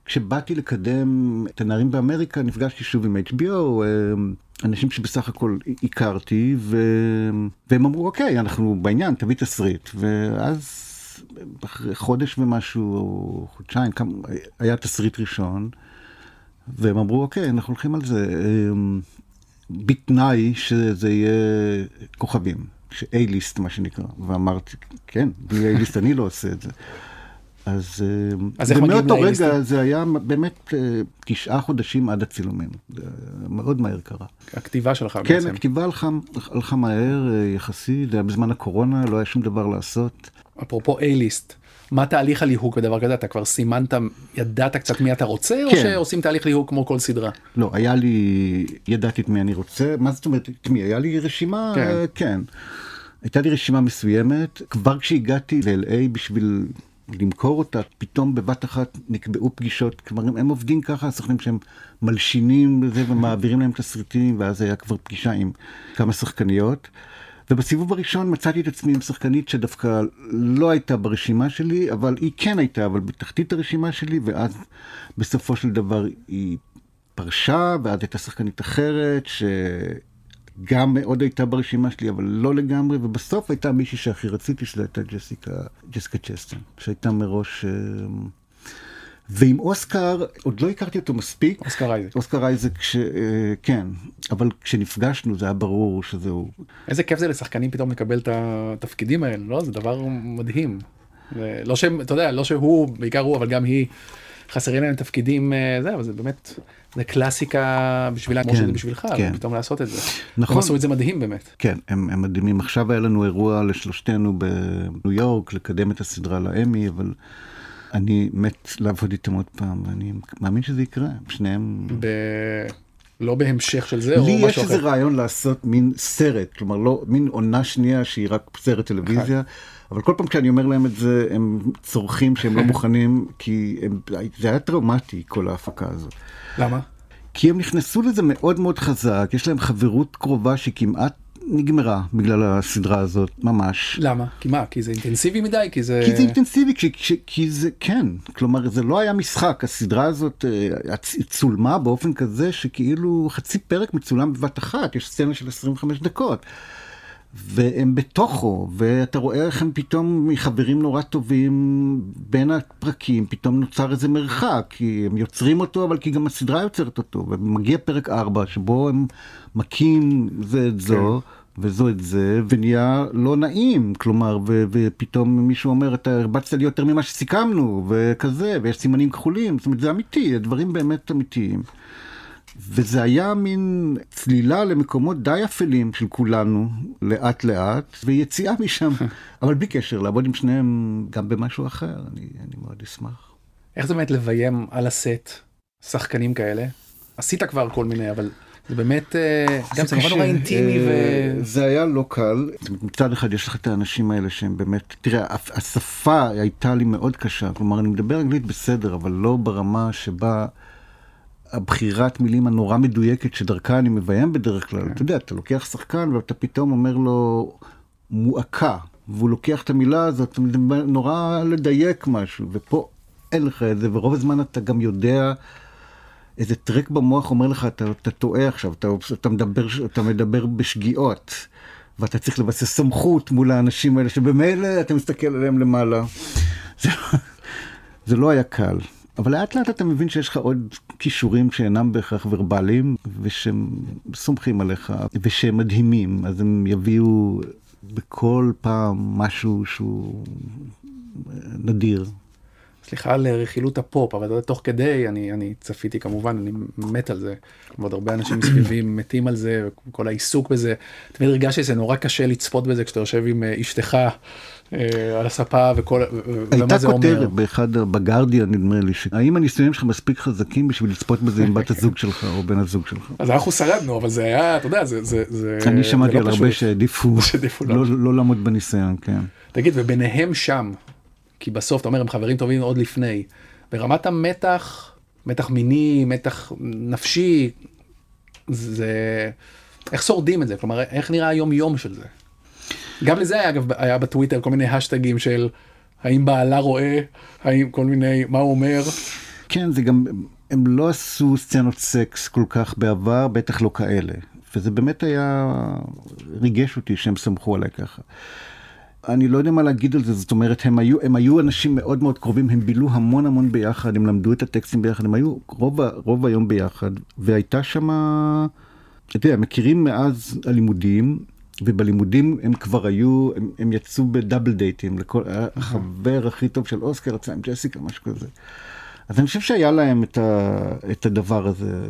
B: כשבאתי לקדם את הנערים באמריקה נפגשתי שוב עם HBO, אמ, אנשים שבסך הכל הכרתי, ו... והם אמרו אוקיי אנחנו בעניין תביא תסריט, ואז אחרי חודש ומשהו, או חודשיים, כמה, היה תסריט ראשון, והם אמרו אוקיי אנחנו הולכים על זה, אמ, בתנאי שזה יהיה כוכבים. ש-A-ליסט מה שנקרא, ואמרתי, כן, בלי A-ליסט אני לא עושה את זה. אז, אמ,
A: אז
B: ומאותו
A: ל-A-ליסט?
B: רגע זה היה באמת אה, תשעה חודשים עד הצילומים, מאוד מהר קרה.
A: הכתיבה שלך
B: כן,
A: בעצם.
B: הכתיבה הלכה, הלכה מהר אה, יחסית, זה היה בזמן הקורונה, לא היה שום דבר לעשות.
A: אפרופו A-ליסט, מה תהליך הליהוק בדבר כזה? אתה כבר סימנת, ידעת קצת מי אתה רוצה, או
B: כן.
A: שעושים תהליך ליהוק כמו כל סדרה?
B: לא, היה לי, ידעתי את מי אני רוצה, מה זאת אומרת, את מי? היה לי רשימה,
A: כן.
B: כן. כן. הייתה לי רשימה מסוימת, כבר כשהגעתי ל-LA בשביל למכור אותה, פתאום בבת אחת נקבעו פגישות, כלומר הם, הם עובדים ככה, הסוכנים שהם מלשינים וזה ומעבירים להם תסריטים, ואז היה כבר פגישה עם כמה שחקניות. ובסיבוב הראשון מצאתי את עצמי עם שחקנית שדווקא לא הייתה ברשימה שלי, אבל היא כן הייתה, אבל בתחתית הרשימה שלי, ואז בסופו של דבר היא פרשה, ואז הייתה שחקנית אחרת, שגם מאוד הייתה ברשימה שלי, אבל לא לגמרי, ובסוף הייתה מישהי שהכי רציתי, שזו הייתה ג'סיקה, ג'סיקה צ'סטון, שהייתה מראש... ועם אוסקר, עוד לא הכרתי אותו מספיק.
A: אוסקר אייזק.
B: אוסקר אייזק, ש... אה, כן, אבל כשנפגשנו זה היה ברור שזהו.
A: איזה כיף זה לשחקנים פתאום לקבל את התפקידים האלה, לא? זה דבר מדהים. לא שהם, אתה יודע, לא שהוא, בעיקר הוא, אבל גם היא, חסרים להם תפקידים, אה, זה, אבל זה באמת, זה קלאסיקה בשבילם, כמו
B: כן,
A: שזה בשבילך,
B: כן.
A: פתאום לעשות את זה.
B: נכון.
A: הם עשו את זה מדהים באמת.
B: כן, הם, הם מדהימים. עכשיו היה לנו אירוע לשלושתנו בניו יורק, לקדם את הסדרה לאמי, אבל אני מת לעבוד איתם עוד פעם, ואני מאמין שזה יקרה, שניהם...
A: ב... לא בהמשך של זה, או
B: לי
A: משהו
B: יש איזה
A: אחר.
B: רעיון לעשות מין סרט, כלומר לא, מין עונה שנייה שהיא רק סרט טלוויזיה, אבל כל פעם כשאני אומר להם את זה, הם צורכים שהם לא מוכנים, כי הם, זה היה טראומטי כל ההפקה הזאת.
A: למה?
B: כי הם נכנסו לזה מאוד מאוד חזק, יש להם חברות קרובה שכמעט נגמרה בגלל הסדרה הזאת, ממש.
A: למה? כי מה? כי זה אינטנסיבי מדי? כי זה...
B: כי זה אינטנסיבי, כי, כי, כי זה כן, כלומר זה לא היה משחק, הסדרה הזאת אה, צולמה באופן כזה שכאילו חצי פרק מצולם בבת אחת, יש סצנה של 25 דקות. והם בתוכו, ואתה רואה איך הם פתאום מחברים נורא טובים בין הפרקים, פתאום נוצר איזה מרחק, כי הם יוצרים אותו, אבל כי גם הסדרה יוצרת אותו, ומגיע פרק 4, שבו הם מכים זה את זו. וזו את זה, ונהיה לא נעים, כלומר, ו- ופתאום מישהו אומר, אתה הרבצת לי יותר ממה שסיכמנו, וכזה, ויש סימנים כחולים, זאת אומרת, זה אמיתי, הדברים באמת אמיתיים. וזה היה מין צלילה למקומות די אפלים של כולנו, לאט לאט, ויציאה משם, אבל בלי קשר, לעבוד עם שניהם גם במשהו אחר, אני, אני מאוד אשמח.
A: איך זה באמת לביים על הסט שחקנים כאלה? עשית כבר כל מיני, אבל זה באמת, אה, גם זה נורא. נורא אינטימי ו...
B: אה, זה היה לא קל. מצד אחד יש לך את האנשים האלה שהם באמת, תראה, השפה הייתה לי מאוד קשה. כלומר, אני מדבר אנגלית בסדר, אבל לא ברמה שבה הבחירת מילים הנורא מדויקת שדרכה אני מביים בדרך כלל. אתה יודע, אתה לוקח שחקן ואתה פתאום אומר לו מועקה, והוא לוקח את המילה הזאת, נורא לדייק משהו, ופה אין לך את זה, ורוב הזמן אתה גם יודע... איזה טרק במוח אומר לך, אתה, אתה טועה עכשיו, אתה, אתה, מדבר, אתה מדבר בשגיאות, ואתה צריך לבסס סמכות מול האנשים האלה, שבמילא אתה מסתכל עליהם למעלה. זה, זה לא היה קל. אבל לאט לאט אתה מבין שיש לך עוד כישורים שאינם בהכרח ורבליים, ושהם סומכים עליך, ושהם מדהימים, אז הם יביאו בכל פעם משהו שהוא נדיר.
A: סליחה על רכילות הפופ, אבל תוך כדי, אני, אני צפיתי כמובן, אני מת על זה, ועוד הרבה אנשים מסביבי מתים על זה, כל העיסוק בזה. תמיד הרגשתי שזה נורא קשה לצפות בזה כשאתה יושב עם אה, אשתך אה, על הספה וכל, ומה
B: הייתה
A: זה אומר.
B: כותרת באחד, בגרדיאן נדמה לי, האם הנישואים שלך מספיק חזקים בשביל לצפות בזה עם בת הזוג שלך או בן הזוג שלך?
A: אז אנחנו שרדנו, אבל זה היה, אתה יודע, זה, זה, זה,
B: אני שמעתי
A: לא
B: על הרבה שהעדיפו
A: לא.
B: לא לא לעמוד בניסיון, כן.
A: תגיד, וביניהם שם, כי בסוף אתה אומר, הם חברים טובים עוד לפני, ברמת המתח, מתח מיני, מתח נפשי, זה... איך שורדים את זה? כלומר, איך נראה היום-יום של זה? גם לזה היה, אגב, היה בטוויטר כל מיני השטגים של האם בעלה רואה, האם כל מיני, מה הוא אומר.
B: כן, זה גם, הם לא עשו סצנות סקס כל כך בעבר, בטח לא כאלה. וזה באמת היה, ריגש אותי שהם סמכו עליי ככה. אני לא יודע מה להגיד על זה, זאת אומרת, הם היו, הם היו אנשים מאוד מאוד קרובים, הם בילו המון המון ביחד, הם למדו את הטקסטים ביחד, הם היו רוב, רוב היום ביחד, והייתה שם, אתה יודע, מכירים מאז הלימודים, ובלימודים הם כבר היו, הם, הם יצאו בדאבל דייטים, לכל, החבר הכי טוב של אוסקר יצא עם ג'סיקה, משהו כזה. אז אני חושב שהיה להם את, ה, את הדבר הזה.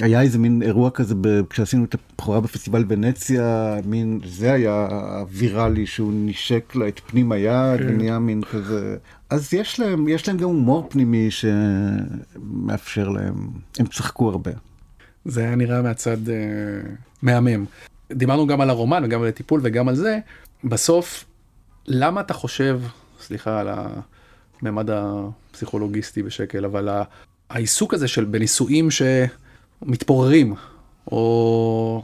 B: היה איזה מין אירוע כזה ב, כשעשינו את הבכורה בפסטיבל ונציה, מין, זה היה ויראלי שהוא נשק לה את פנים היד,
A: כן.
B: ונהיה מין כזה. אז יש להם, יש להם גם הומור פנימי שמאפשר להם, הם צחקו הרבה.
A: זה היה נראה מהצד אה, מהמם. דיברנו גם על הרומן וגם על הטיפול וגם על זה. בסוף, למה אתה חושב, סליחה על הממד הפסיכולוגיסטי בשקל, אבל העיסוק הזה של בנישואים שמתפוררים, או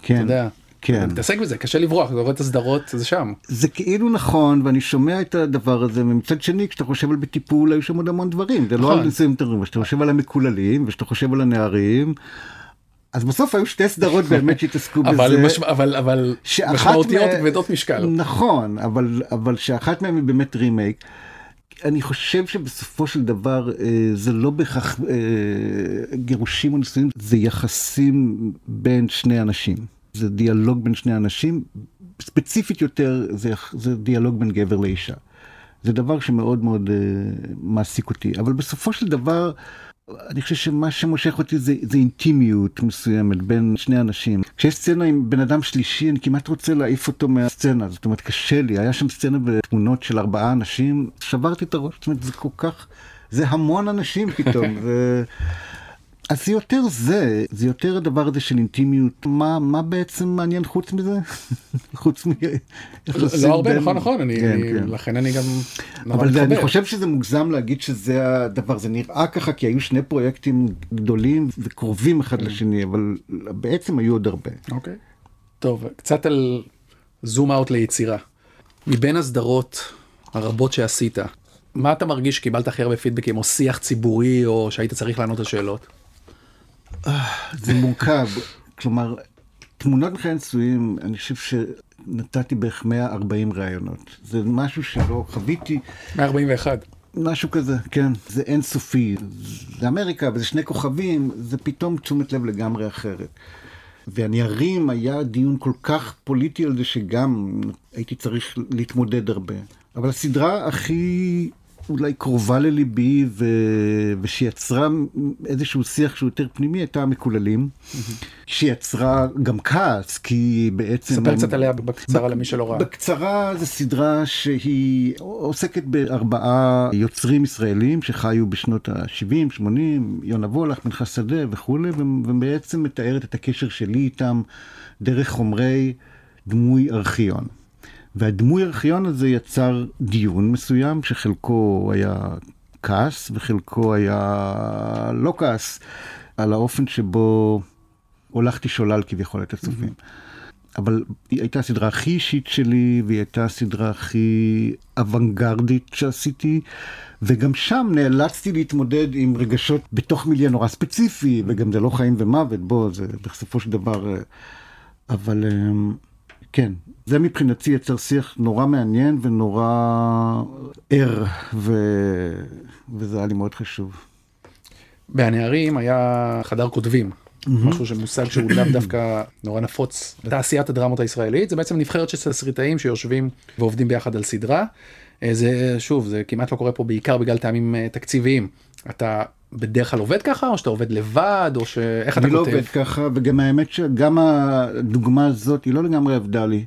A: אתה
B: כן,
A: יודע,
B: כן.
A: אני מתעסק בזה, קשה לברוח, אתה רואה את הסדרות, זה שם.
B: זה כאילו נכון ואני שומע את הדבר הזה ומצד שני כשאתה חושב על בטיפול היו שם עוד המון דברים זה לא
A: נכון.
B: על סימפטורים כשאתה חושב על המקוללים ושאתה חושב על הנערים. אז בסוף היו שתי סדרות באמת שהתעסקו בזה.
A: אבל מש- אבל אבל משמעותיות
B: מה-
A: כבדות משקל.
B: נכון אבל אבל שאחת מהן היא באמת רימייק. אני חושב שבסופו של דבר אה, זה לא בהכרח אה, גירושים או נישואים זה יחסים בין שני אנשים זה דיאלוג בין שני אנשים ספציפית יותר זה, זה דיאלוג בין גבר לאישה. זה דבר שמאוד מאוד אה, מעסיק אותי אבל בסופו של דבר אני חושב שמה שמושך אותי זה, זה אינטימיות מסוימת בין שני אנשים. כשיש סצנה עם בן אדם שלישי אני כמעט רוצה להעיף אותו מהסצנה זאת אומרת קשה לי היה שם סצנה בתמונות של ארבעה אנשים שברתי את הראש זאת אומרת זה כל כך זה המון אנשים פתאום. ו... אז זה יותר זה, זה יותר הדבר הזה של אינטימיות, מה, מה בעצם מעניין חוץ מזה? חוץ מ...
A: לא הרבה, נכון, נכון, אני,
B: כן,
A: אני-
B: כן.
A: לכן אני גם...
B: אבל זה, אני. חושב שזה מוגזם להגיד שזה הדבר, זה נראה ככה כי היו שני פרויקטים גדולים וקרובים אחד לשני, אבל בעצם היו עוד הרבה.
A: אוקיי. טוב, קצת על זום אאוט ליצירה. מבין הסדרות הרבות שעשית, מה אתה מרגיש שקיבלת הכי הרבה פידבקים, או שיח ציבורי, או שהיית צריך לענות על שאלות?
B: זה מורכב, כלומר, תמונות מחיי נישואים, אני חושב שנתתי בערך 140 ראיונות. זה משהו שלא חוויתי.
A: 141.
B: משהו כזה, כן. זה אינסופי. זה אמריקה וזה שני כוכבים, זה פתאום תשומת לב לגמרי אחרת. והניירים היה דיון כל כך פוליטי על זה שגם הייתי צריך להתמודד הרבה. אבל הסדרה הכי אולי קרובה לליבי ו... ושיצרה איזשהו שיח שהוא יותר פנימי הייתה המקוללים. שיצרה גם כעס כי בעצם...
A: ספר קצת עליה בקצרה למי שלא ראה.
B: בקצרה זו סדרה שהיא עוסקת בארבעה יוצרים ישראלים שחיו בשנות ה-70, 80, יונה וולך, פנחס שדה וכולי, ו- ובעצם מתארת את הקשר שלי איתם דרך חומרי דמוי ארכיון. והדמוי ארכיון הזה יצר דיון מסוים שחלקו היה כעס וחלקו היה לא כעס על האופן שבו הולכתי שולל כביכול את הצופים. אבל היא הייתה הסדרה הכי אישית שלי, והיא הייתה הסדרה הכי אוונגרדית שעשיתי, וגם שם נאלצתי להתמודד עם רגשות בתוך מיליה נורא ספציפי, וגם זה לא חיים ומוות, בוא, זה בסופו של דבר... אה, אבל אה, כן, זה מבחינתי יצר שיח נורא מעניין ונורא ער, ו... וזה היה לי מאוד חשוב.
A: בהנערים היה חדר כותבים. משהו שמושג שהוא לאו דווקא נורא נפוץ בתעשיית הדרמות הישראלית זה בעצם נבחרת של תסריטאים שיושבים ועובדים ביחד על סדרה. אה, זה שוב זה כמעט לא קורה פה בעיקר בגלל טעמים אה, תקציביים. אתה בדרך כלל עובד ככה או שאתה עובד לבד או שאיך אתה
B: אני לא
A: כותב.
B: עובד ככה, וגם האמת שגם הדוגמה הזאת היא לא לגמרי עבדה לי.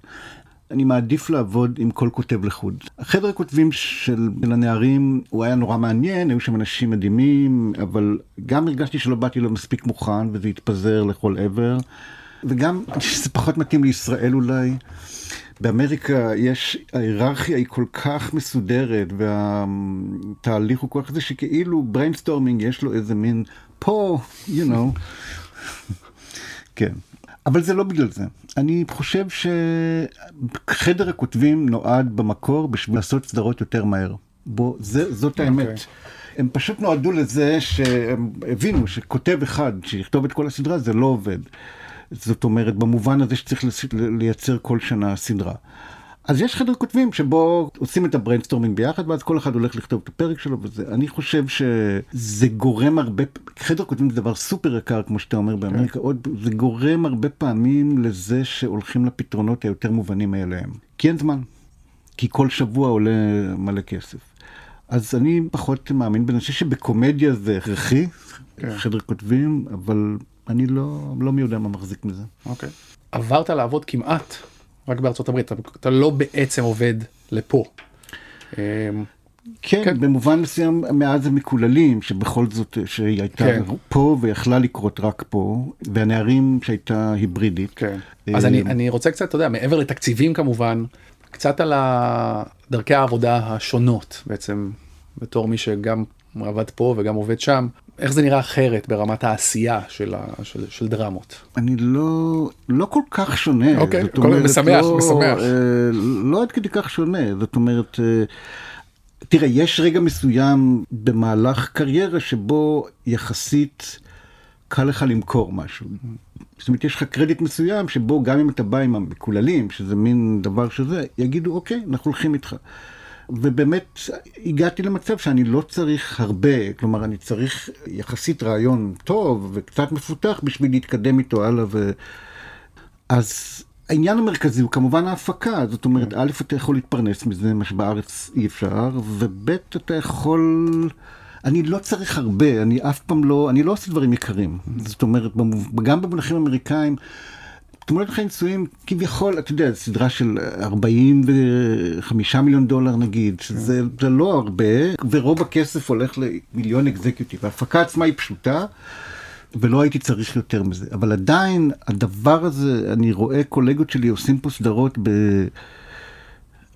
B: אני מעדיף לעבוד עם כל כותב לחוד. החדר הכותבים של, של הנערים הוא היה נורא מעניין, היו שם אנשים מדהימים, אבל גם הרגשתי שלא באתי לו מספיק מוכן וזה התפזר לכל עבר. וגם זה פחות מתאים לישראל אולי. באמריקה יש, ההיררכיה היא כל כך מסודרת והתהליך הוא כל כך זה שכאילו brainstorming יש לו איזה מין פה, you know. כן. אבל זה לא בגלל זה. אני חושב שחדר הכותבים נועד במקור בשביל לעשות סדרות יותר מהר. בוא, זה, זאת האמת.
A: אוקיי.
B: הם פשוט נועדו לזה שהם הבינו שכותב אחד שיכתוב את כל הסדרה זה לא עובד. זאת אומרת במובן הזה שצריך לייצר כל שנה סדרה. אז יש חדר כותבים שבו עושים את ה brainstorming ביחד ואז כל אחד הולך לכתוב את הפרק שלו וזה אני חושב שזה גורם הרבה חדר כותבים זה דבר סופר יקר כמו שאתה אומר באמריקה עוד זה גורם הרבה פעמים לזה שהולכים לפתרונות היותר מובנים מאליהם כי אין זמן כי כל שבוע עולה מלא כסף. אז אני פחות מאמין בזה, אני חושב שבקומדיה זה הכרחי,
A: כן.
B: חדר כותבים, אבל אני לא, לא מי יודע מה מחזיק מזה.
A: אוקיי. עברת לעבוד כמעט רק בארצות הברית אתה, אתה לא בעצם עובד לפה. אמ,
B: כן,
A: כן.
B: במובן מסוים מאז המקוללים, שבכל זאת, שהיא הייתה
A: כן.
B: פה ויכלה לקרות רק פה, והנערים שהייתה היברידית.
A: כן. אז אני,
B: אה,
A: אני רוצה קצת, אתה יודע, מעבר לתקציבים כמובן, קצת על דרכי העבודה השונות בעצם, בתור מי שגם עבד פה וגם עובד שם, איך זה נראה אחרת ברמת העשייה של, ה, של, של דרמות?
B: אני לא, לא כל כך שונה.
A: אוקיי, זאת אומרת, משמח,
B: לא,
A: משמח.
B: אה, לא עד כדי כך שונה, זאת אומרת, אה, תראה, יש רגע מסוים במהלך קריירה שבו יחסית קל לך למכור משהו. זאת אומרת, יש לך קרדיט מסוים שבו גם אם אתה בא עם המקוללים, שזה מין דבר שזה, יגידו, אוקיי, אנחנו הולכים איתך. ובאמת הגעתי למצב שאני לא צריך הרבה, כלומר אני צריך יחסית רעיון טוב וקצת מפותח בשביל להתקדם איתו הלאה. ו... אז העניין המרכזי הוא כמובן ההפקה, זאת אומרת, א', אתה יכול להתפרנס מזה, מה שבארץ אי אפשר, וב', אתה יכול... אני לא צריך הרבה, אני אף פעם לא, אני לא עושה דברים יקרים. זאת אומרת, גם במונחים אמריקאים, תמונות אחרי נישואים כביכול, אתה יודע, סדרה של 45 מיליון דולר נגיד, שזה זה לא הרבה, ורוב הכסף הולך למיליון אקזקיוטיב. ההפקה עצמה היא פשוטה. ולא הייתי צריך יותר מזה, אבל עדיין הדבר הזה, אני רואה קולגות שלי עושים פה סדרות ב...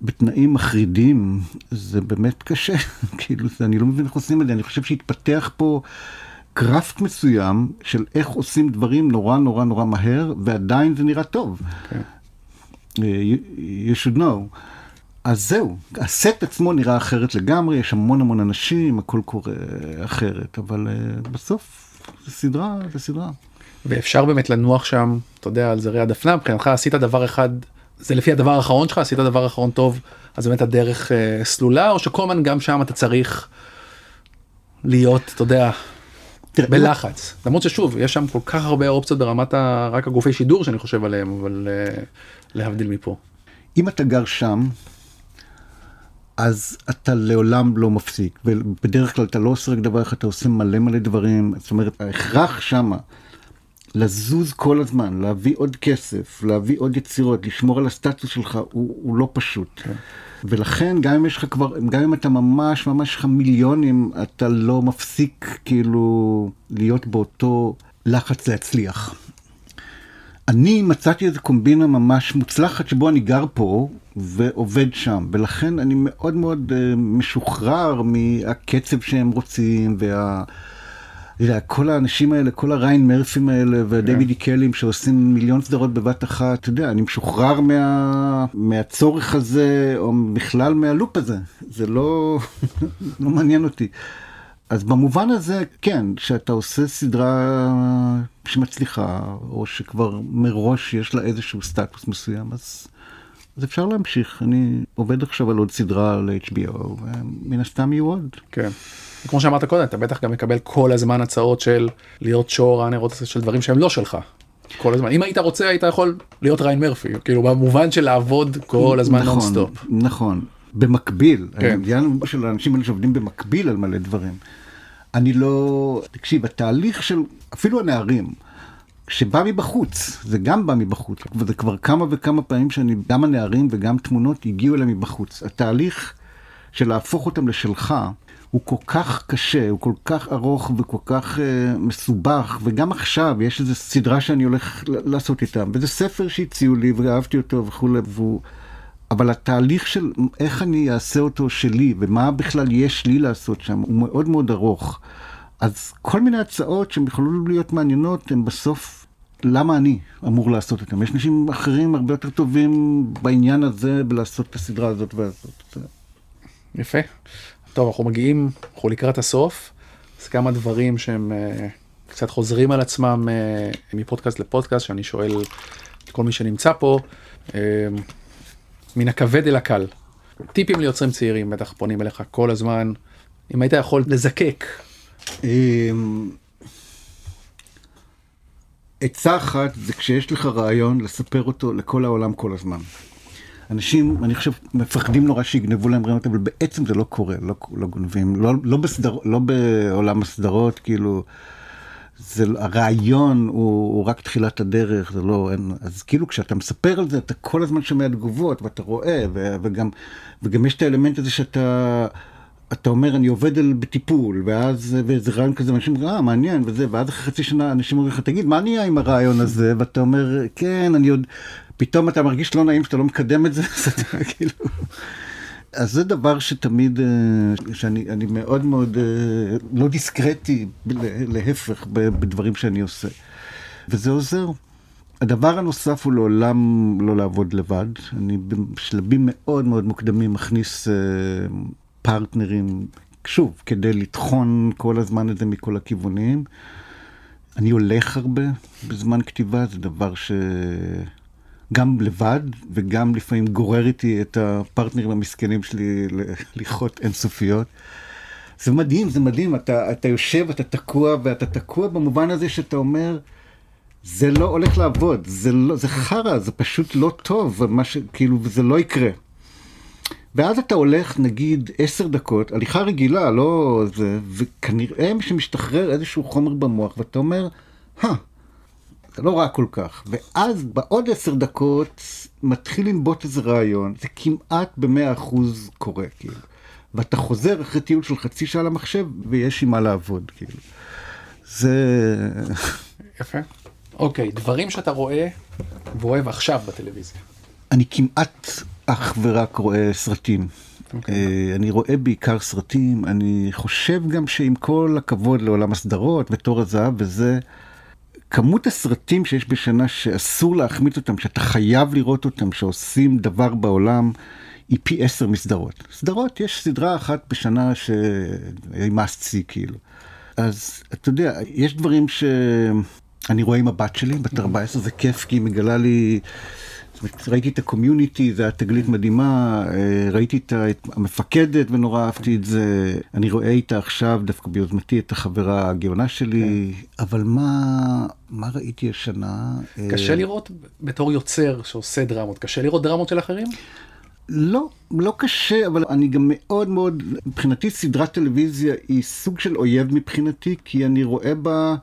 B: בתנאים מחרידים, זה באמת קשה, כאילו, אני לא מבין איך עושים את זה, אני חושב שהתפתח פה קראפט מסוים של איך עושים דברים נורא נורא נורא מהר, ועדיין זה נראה טוב. Okay. כן. Uh, you, you should know. אז זהו, הסט עצמו נראה אחרת לגמרי, יש המון המון אנשים, הכל קורה אחרת, אבל uh, בסוף זה סדרה, זה סדרה.
A: ואפשר באמת לנוח שם, אתה יודע, על זרי הדפנה, מבחינתך עשית דבר אחד, זה לפי הדבר האחרון שלך, עשית דבר אחרון טוב, אז באמת הדרך uh, סלולה, או שכל הזמן גם שם אתה צריך להיות, אתה יודע, בלחץ. למרות ששוב, יש שם כל כך הרבה אופציות ברמת ה... רק הגופי שידור שאני חושב עליהם, אבל uh, להבדיל מפה.
B: אם אתה גר שם, אז אתה לעולם לא מפסיק, ובדרך כלל אתה לא עושה רק דבר אחד, אתה עושה מלא מלא דברים, זאת אומרת, ההכרח שמה לזוז כל הזמן, להביא עוד כסף, להביא עוד יצירות, לשמור על הסטטוס שלך, הוא, הוא לא פשוט. כן. ולכן גם אם יש לך כבר, גם אם אתה ממש ממש לך מיליונים, אתה לא מפסיק כאילו להיות באותו לחץ להצליח. אני מצאתי איזה קומבינה ממש מוצלחת שבו אני גר פה ועובד שם, ולכן אני מאוד מאוד uh, משוחרר מהקצב שהם רוצים, וה... יודע, כל האנשים האלה, כל הריין מרפים האלה ודייווידי כן. קלים שעושים מיליון סדרות בבת אחת, אתה יודע, אני משוחרר מה, מהצורך הזה, או בכלל מהלופ הזה. זה לא, לא מעניין אותי. אז במובן הזה, כן, כשאתה עושה סדרה שמצליחה, או שכבר מראש יש לה איזשהו סטטוס מסוים, אז, אז אפשר להמשיך. אני עובד עכשיו על עוד סדרה ל-HBO, ומן הסתם יהיו עוד.
A: כן. כמו שאמרת קודם, אתה בטח גם מקבל כל הזמן הצעות של להיות showrunner של דברים שהם לא שלך. כל הזמן. אם היית רוצה, היית יכול להיות ריאן מרפי, כאילו במובן של לעבוד כל הזמן נכון, נונסטופ.
B: נכון, במקביל. כן. העניין של האנשים האלה שעובדים במקביל על מלא דברים. אני לא, תקשיב, התהליך של, אפילו הנערים, שבא מבחוץ, זה גם בא מבחוץ, וזה כבר כמה וכמה פעמים שאני, גם הנערים וגם תמונות הגיעו אליהם מבחוץ. התהליך של להפוך אותם לשלך, הוא כל כך קשה, הוא כל כך ארוך וכל כך uh, מסובך, וגם עכשיו יש איזו סדרה שאני הולך לעשות איתם, וזה ספר שהציעו לי ואהבתי אותו וכולי, והוא... אבל התהליך של איך אני אעשה אותו שלי, ומה בכלל יש לי לעשות שם, הוא מאוד מאוד ארוך. אז כל מיני הצעות שהן יכולות להיות מעניינות, הן בסוף, למה אני אמור לעשות אותן? יש אנשים אחרים הרבה יותר טובים בעניין הזה, בלעשות את הסדרה הזאת והזאת.
A: יפה. טוב, אנחנו מגיעים, אנחנו לקראת הסוף, אז כמה דברים שהם uh, קצת חוזרים על עצמם uh, מפודקאסט לפודקאסט, שאני שואל את כל מי שנמצא פה, uh, מן הכבד אל הקל. טיפים ליוצרים צעירים, בטח פונים אליך כל הזמן, אם היית יכול לזקק. אמ,
B: עצה אחת זה כשיש לך רעיון לספר אותו לכל העולם כל הזמן. אנשים, אני חושב, מפחדים נורא שיגנבו להם רעיונות, אבל בעצם זה לא קורה, לא, לא גונבים, לא, לא, בסדר, לא בעולם הסדרות, כאילו, זה, הרעיון הוא, הוא רק תחילת הדרך, זה לא, אין, אז כאילו כשאתה מספר על זה, אתה כל הזמן שומע תגובות, ואתה רואה, ו, וגם, וגם יש את האלמנט הזה שאתה... אתה אומר אני עובד על בטיפול ואז ואיזה רעיון כזה אנשים אומרים אה מעניין וזה ואז אחרי חצי שנה אנשים אומרים לך תגיד מה נהיה עם הרעיון הזה? ואתה אומר כן אני עוד פתאום אתה מרגיש לא נעים שאתה לא מקדם את זה, כאילו, אז זה דבר שתמיד, אה, שאני אני מאוד מאוד אה, לא דיסקרטי, להפך, בדברים שאני עושה. וזה עוזר. הדבר הנוסף הוא לעולם לא לעבוד לבד. אני בשלבים מאוד מאוד מוקדמים מכניס אה, פרטנרים, שוב, כדי לטחון כל הזמן את זה מכל הכיוונים. אני הולך הרבה בזמן כתיבה, זה דבר ש... גם לבד וגם לפעמים גורר איתי את הפרטנרים המסכנים שלי ללכות אינסופיות. זה מדהים, זה מדהים, אתה, אתה יושב, אתה תקוע, ואתה תקוע במובן הזה שאתה אומר, זה לא הולך לעבוד, זה, לא, זה חרא, זה פשוט לא טוב, ש, כאילו, זה לא יקרה. ואז אתה הולך נגיד עשר דקות, הליכה רגילה, לא זה, וכנראה שמשתחרר איזשהו חומר במוח, ואתה אומר, הא, זה לא רע כל כך. ואז בעוד עשר דקות מתחיל לנבוט איזה רעיון, זה כמעט במאה אחוז קורה, כאילו. ואתה חוזר אחרי טיול של חצי שעה למחשב, ויש עם מה לעבוד, כאילו. זה...
A: יפה. אוקיי, דברים שאתה רואה ואוהב עכשיו בטלוויזיה.
B: אני כמעט אך ורק רואה סרטים. Okay. אוקיי. אה, אני רואה בעיקר סרטים, אני חושב גם שעם כל הכבוד לעולם הסדרות ותור הזהב וזה, כמות הסרטים שיש בשנה שאסור להחמיץ אותם, שאתה חייב לראות אותם, שעושים דבר בעולם, היא פי עשר מסדרות. סדרות, יש סדרה אחת בשנה שהיא must see כאילו. אז אתה יודע, יש דברים שאני רואה עם הבת שלי, בת 14, זה כיף כי היא מגלה לי... ראיתי את הקומיוניטי, זו הייתה תגלית מדהימה, אה, ראיתי את המפקדת ונורא אהבתי את זה. אני רואה איתה עכשיו, דווקא ביוזמתי, את החברה הגאונה שלי, כן. אבל מה, מה ראיתי השנה?
A: קשה לראות בתור יוצר שעושה דרמות, קשה לראות דרמות של אחרים?
B: לא, לא קשה, אבל אני גם מאוד מאוד, מבחינתי סדרת טלוויזיה היא סוג של אויב מבחינתי, כי אני רואה בה...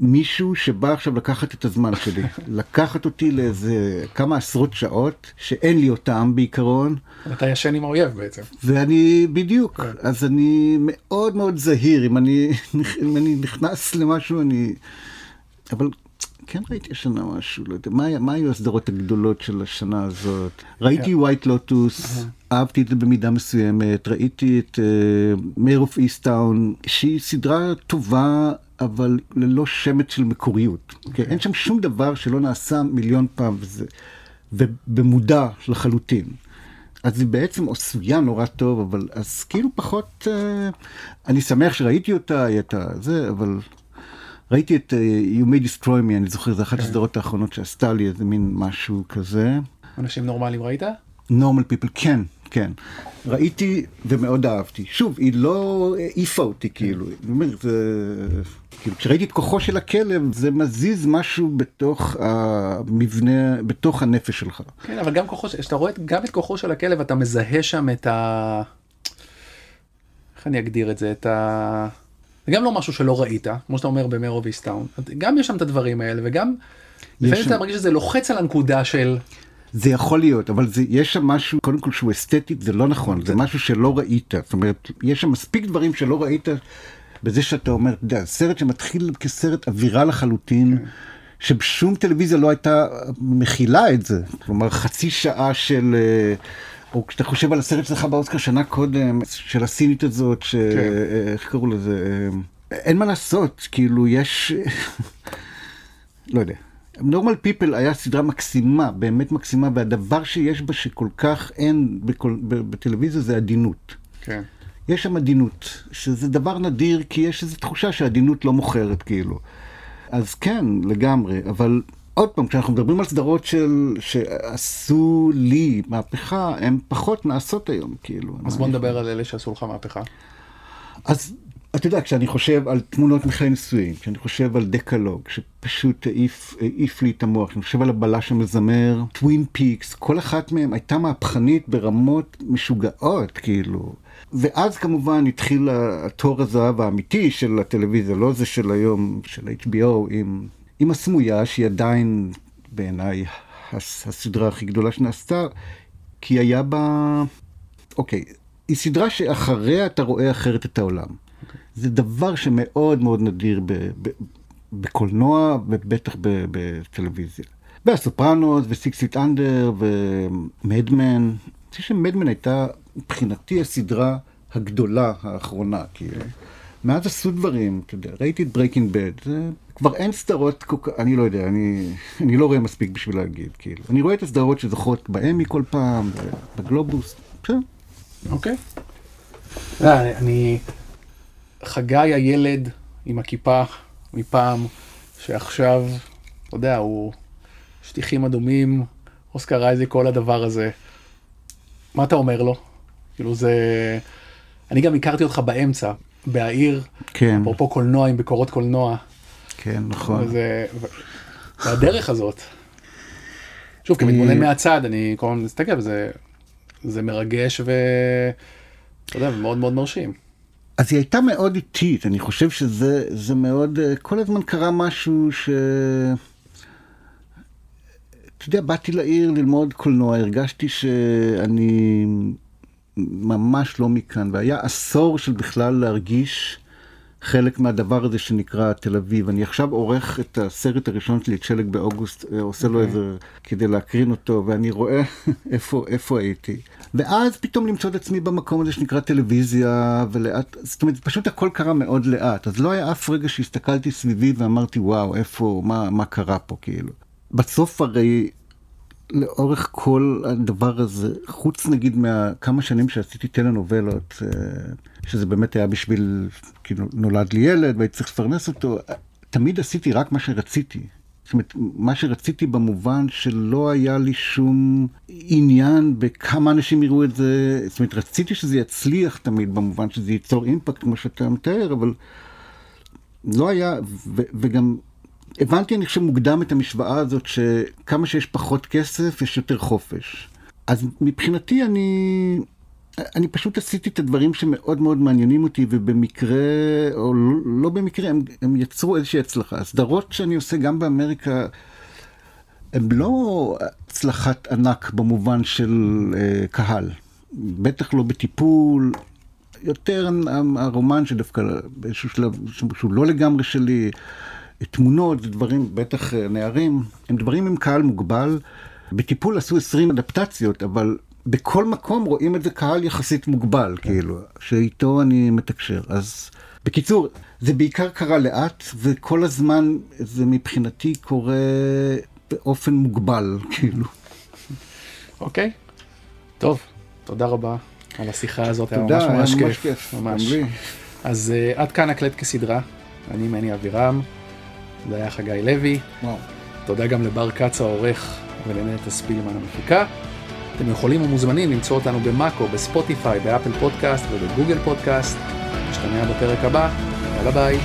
B: מישהו שבא עכשיו לקחת את הזמן שלי, לקחת אותי לאיזה כמה עשרות שעות שאין לי אותם בעיקרון.
A: אתה ישן עם האויב בעצם.
B: ואני בדיוק, כן. אז אני מאוד מאוד זהיר אם אני, אם אני נכנס למשהו אני, אבל כן ראיתי השנה משהו, לא יודע, מה, מה היו הסדרות הגדולות של השנה הזאת? ראיתי White Lotus, אהבתי את זה במידה מסוימת, ראיתי את Mare of Easttown, שהיא סדרה טובה. אבל ללא שמץ של מקוריות. Okay. אוקיי? אין שם שום דבר שלא נעשה מיליון פעם, וזה, ובמודע לחלוטין. אז היא בעצם עשויה נורא טוב, אבל אז כאילו פחות, uh, אני שמח שראיתי אותה, היא הייתה זה, אבל ראיתי את uh, You may destroy me, אני זוכר, זו אחת okay. כן. הסדרות האחרונות שעשתה לי איזה מין משהו כזה.
A: אנשים נורמליים ראית?
B: normal people, כן, כן. ראיתי ומאוד אהבתי. שוב, היא לא העיפה אותי כאילו, אומר, זה... כאילו, כשראיתי את כוחו של הכלב, זה מזיז משהו בתוך המבנה, בתוך הנפש שלך.
A: כן, אבל גם כוחו, כשאתה רואה גם את כוחו של הכלב, אתה מזהה שם את ה... איך אני אגדיר את זה? את ה... זה גם לא משהו שלא ראית, כמו שאתה אומר במרו ויסטאון. גם יש שם את הדברים האלה, וגם לפעמים אתה מרגיש שזה לוחץ על הנקודה של...
B: זה יכול להיות, אבל זה, יש שם משהו, קודם כל שהוא אסתטית, זה לא נכון, זה משהו שלא ראית. זאת אומרת, יש שם מספיק דברים שלא ראית בזה שאתה אומר, אתה יודע, סרט שמתחיל כסרט אווירה לחלוטין. כן. שבשום טלוויזיה לא הייתה מכילה את זה. כלומר, חצי שעה של... אה, או כשאתה חושב על הסרט שלך באוסקר שנה קודם, של הסינית הזאת, ש... כן. איך קראו לזה? אה, אין מה לעשות, כאילו יש... לא יודע. נורמל פיפל היה סדרה מקסימה, באמת מקסימה, והדבר שיש בה שכל כך אין בכל, בטלוויזיה זה עדינות.
A: כן.
B: יש שם עדינות, שזה דבר נדיר, כי יש איזו תחושה שעדינות לא מוכרת, כאילו. אז כן, לגמרי, אבל עוד פעם, כשאנחנו מדברים על סדרות של, שעשו לי מהפכה, הן פחות נעשות היום, כאילו.
A: אז בוא נדבר על אלה שעשו לך מהפכה.
B: אז אתה יודע, כשאני חושב על תמונות מחיי נישואים, כשאני חושב על דקלוג, שפשוט העיף, העיף לי את המוח, כשאני חושב על הבלש המזמר, טווין פיקס, כל אחת מהן הייתה מהפכנית ברמות משוגעות, כאילו. ואז כמובן התחיל התור הזהב האמיתי של הטלוויזיה, לא זה של היום, של HBO, עם, עם הסמויה, שהיא עדיין בעיניי הסדרה הכי גדולה שנעשתה, כי היה בה... אוקיי, היא סדרה שאחריה אתה רואה אחרת את העולם. זה דבר שמאוד מאוד נדיר ב, ב, בקולנוע ובטח בטלוויזיה. והסופרנוס וסיקסיט אנדר ומדמן, אני חושב שמדמן הייתה מבחינתי הסדרה הגדולה האחרונה, כאילו. Okay. מאז עשו דברים, אתה יודע, ראיתי את Breaking Bad, זה כבר אין סדרות, אני לא יודע, אני, אני לא רואה מספיק בשביל להגיד, כאילו. אני רואה את הסדרות שזוכות באמי כל פעם, בגלובוס, בסדר.
A: אוקיי. אה, אני... חגי הילד עם הכיפה מפעם, שעכשיו, אתה יודע, הוא שטיחים אדומים, אוסקר אייזק, כל הדבר הזה. מה אתה אומר לו? כאילו זה... אני גם הכרתי אותך באמצע, בעיר,
B: כן.
A: אפרופו קולנוע עם ביקורות קולנוע.
B: כן, נכון.
A: וזה... והדרך הזאת. שוב, כמתבונן אה, מהצד, אני כל הזמן מסתכל, וזה זה מרגש ו... אתה יודע, מאוד מאוד מרשים.
B: אז היא הייתה מאוד איטית, אני חושב שזה מאוד, אה, כל הזמן קרה משהו ש... אתה יודע, באתי לעיר ללמוד קולנוע, הרגשתי שאני ממש לא מכאן, והיה עשור של בכלל להרגיש חלק מהדבר הזה שנקרא תל אביב. אני עכשיו עורך את הסרט הראשון שלי, את שלג באוגוסט, אה, עושה okay. לו אוקיי. איזה, כדי להקרין אותו, ואני רואה איפה, איפה הייתי. ואז פתאום למצוא את עצמי במקום הזה שנקרא טלוויזיה, ולאט, זאת אומרת, פשוט הכל קרה מאוד לאט. אז לא היה אף רגע שהסתכלתי סביבי ואמרתי, וואו, איפה, מה, מה קרה פה, כאילו. בסוף הרי לאורך כל הדבר הזה, חוץ נגיד מהכמה שנים שעשיתי טלנובלות, אה, שזה באמת היה בשביל, כאילו נולד לי ילד והייתי צריך לפרנס אותו, תמיד עשיתי רק מה שרציתי. זאת אומרת, מה שרציתי במובן שלא היה לי שום עניין בכמה אנשים יראו את זה, זאת אומרת, רציתי שזה יצליח תמיד במובן שזה ייצור אימפקט כמו שאתה מתאר, אבל לא היה, ו- וגם הבנתי, אני חושב, מוקדם את המשוואה הזאת שכמה שיש פחות כסף, יש יותר חופש. אז מבחינתי אני, אני פשוט עשיתי את הדברים שמאוד מאוד מעניינים אותי, ובמקרה, או לא במקרה, הם, הם יצרו איזושהי הצלחה. הסדרות שאני עושה גם באמריקה, הן לא הצלחת ענק במובן של uh, קהל. בטח לא בטיפול, יותר הרומן שדווקא באיזשהו שלב, שהוא לא לגמרי שלי. תמונות, דברים, בטח אה, נערים, הם דברים עם קהל מוגבל. בטיפול עשו 20 אדפטציות, אבל בכל מקום רואים את זה קהל יחסית מוגבל, כן. כאילו, שאיתו אני מתקשר. אז בקיצור, זה בעיקר קרה לאט, וכל הזמן זה מבחינתי קורה באופן מוגבל, כאילו.
A: אוקיי, טוב, תודה רבה על השיחה הזאת,
B: תודה, היה ממש ממש כיף. ממש.
A: אז אה, עד כאן הקלט כסדרה, אני מני אבירם. זה היה חגי לוי.
B: וואו.
A: תודה גם לבר כץ העורך ולנטע ספילמן המפיקה. אתם יכולים ומוזמנים למצוא אותנו במאקו, בספוטיפיי, באפל פודקאסט ובגוגל פודקאסט. נשתמע בפרק הבא, יאללה ביי.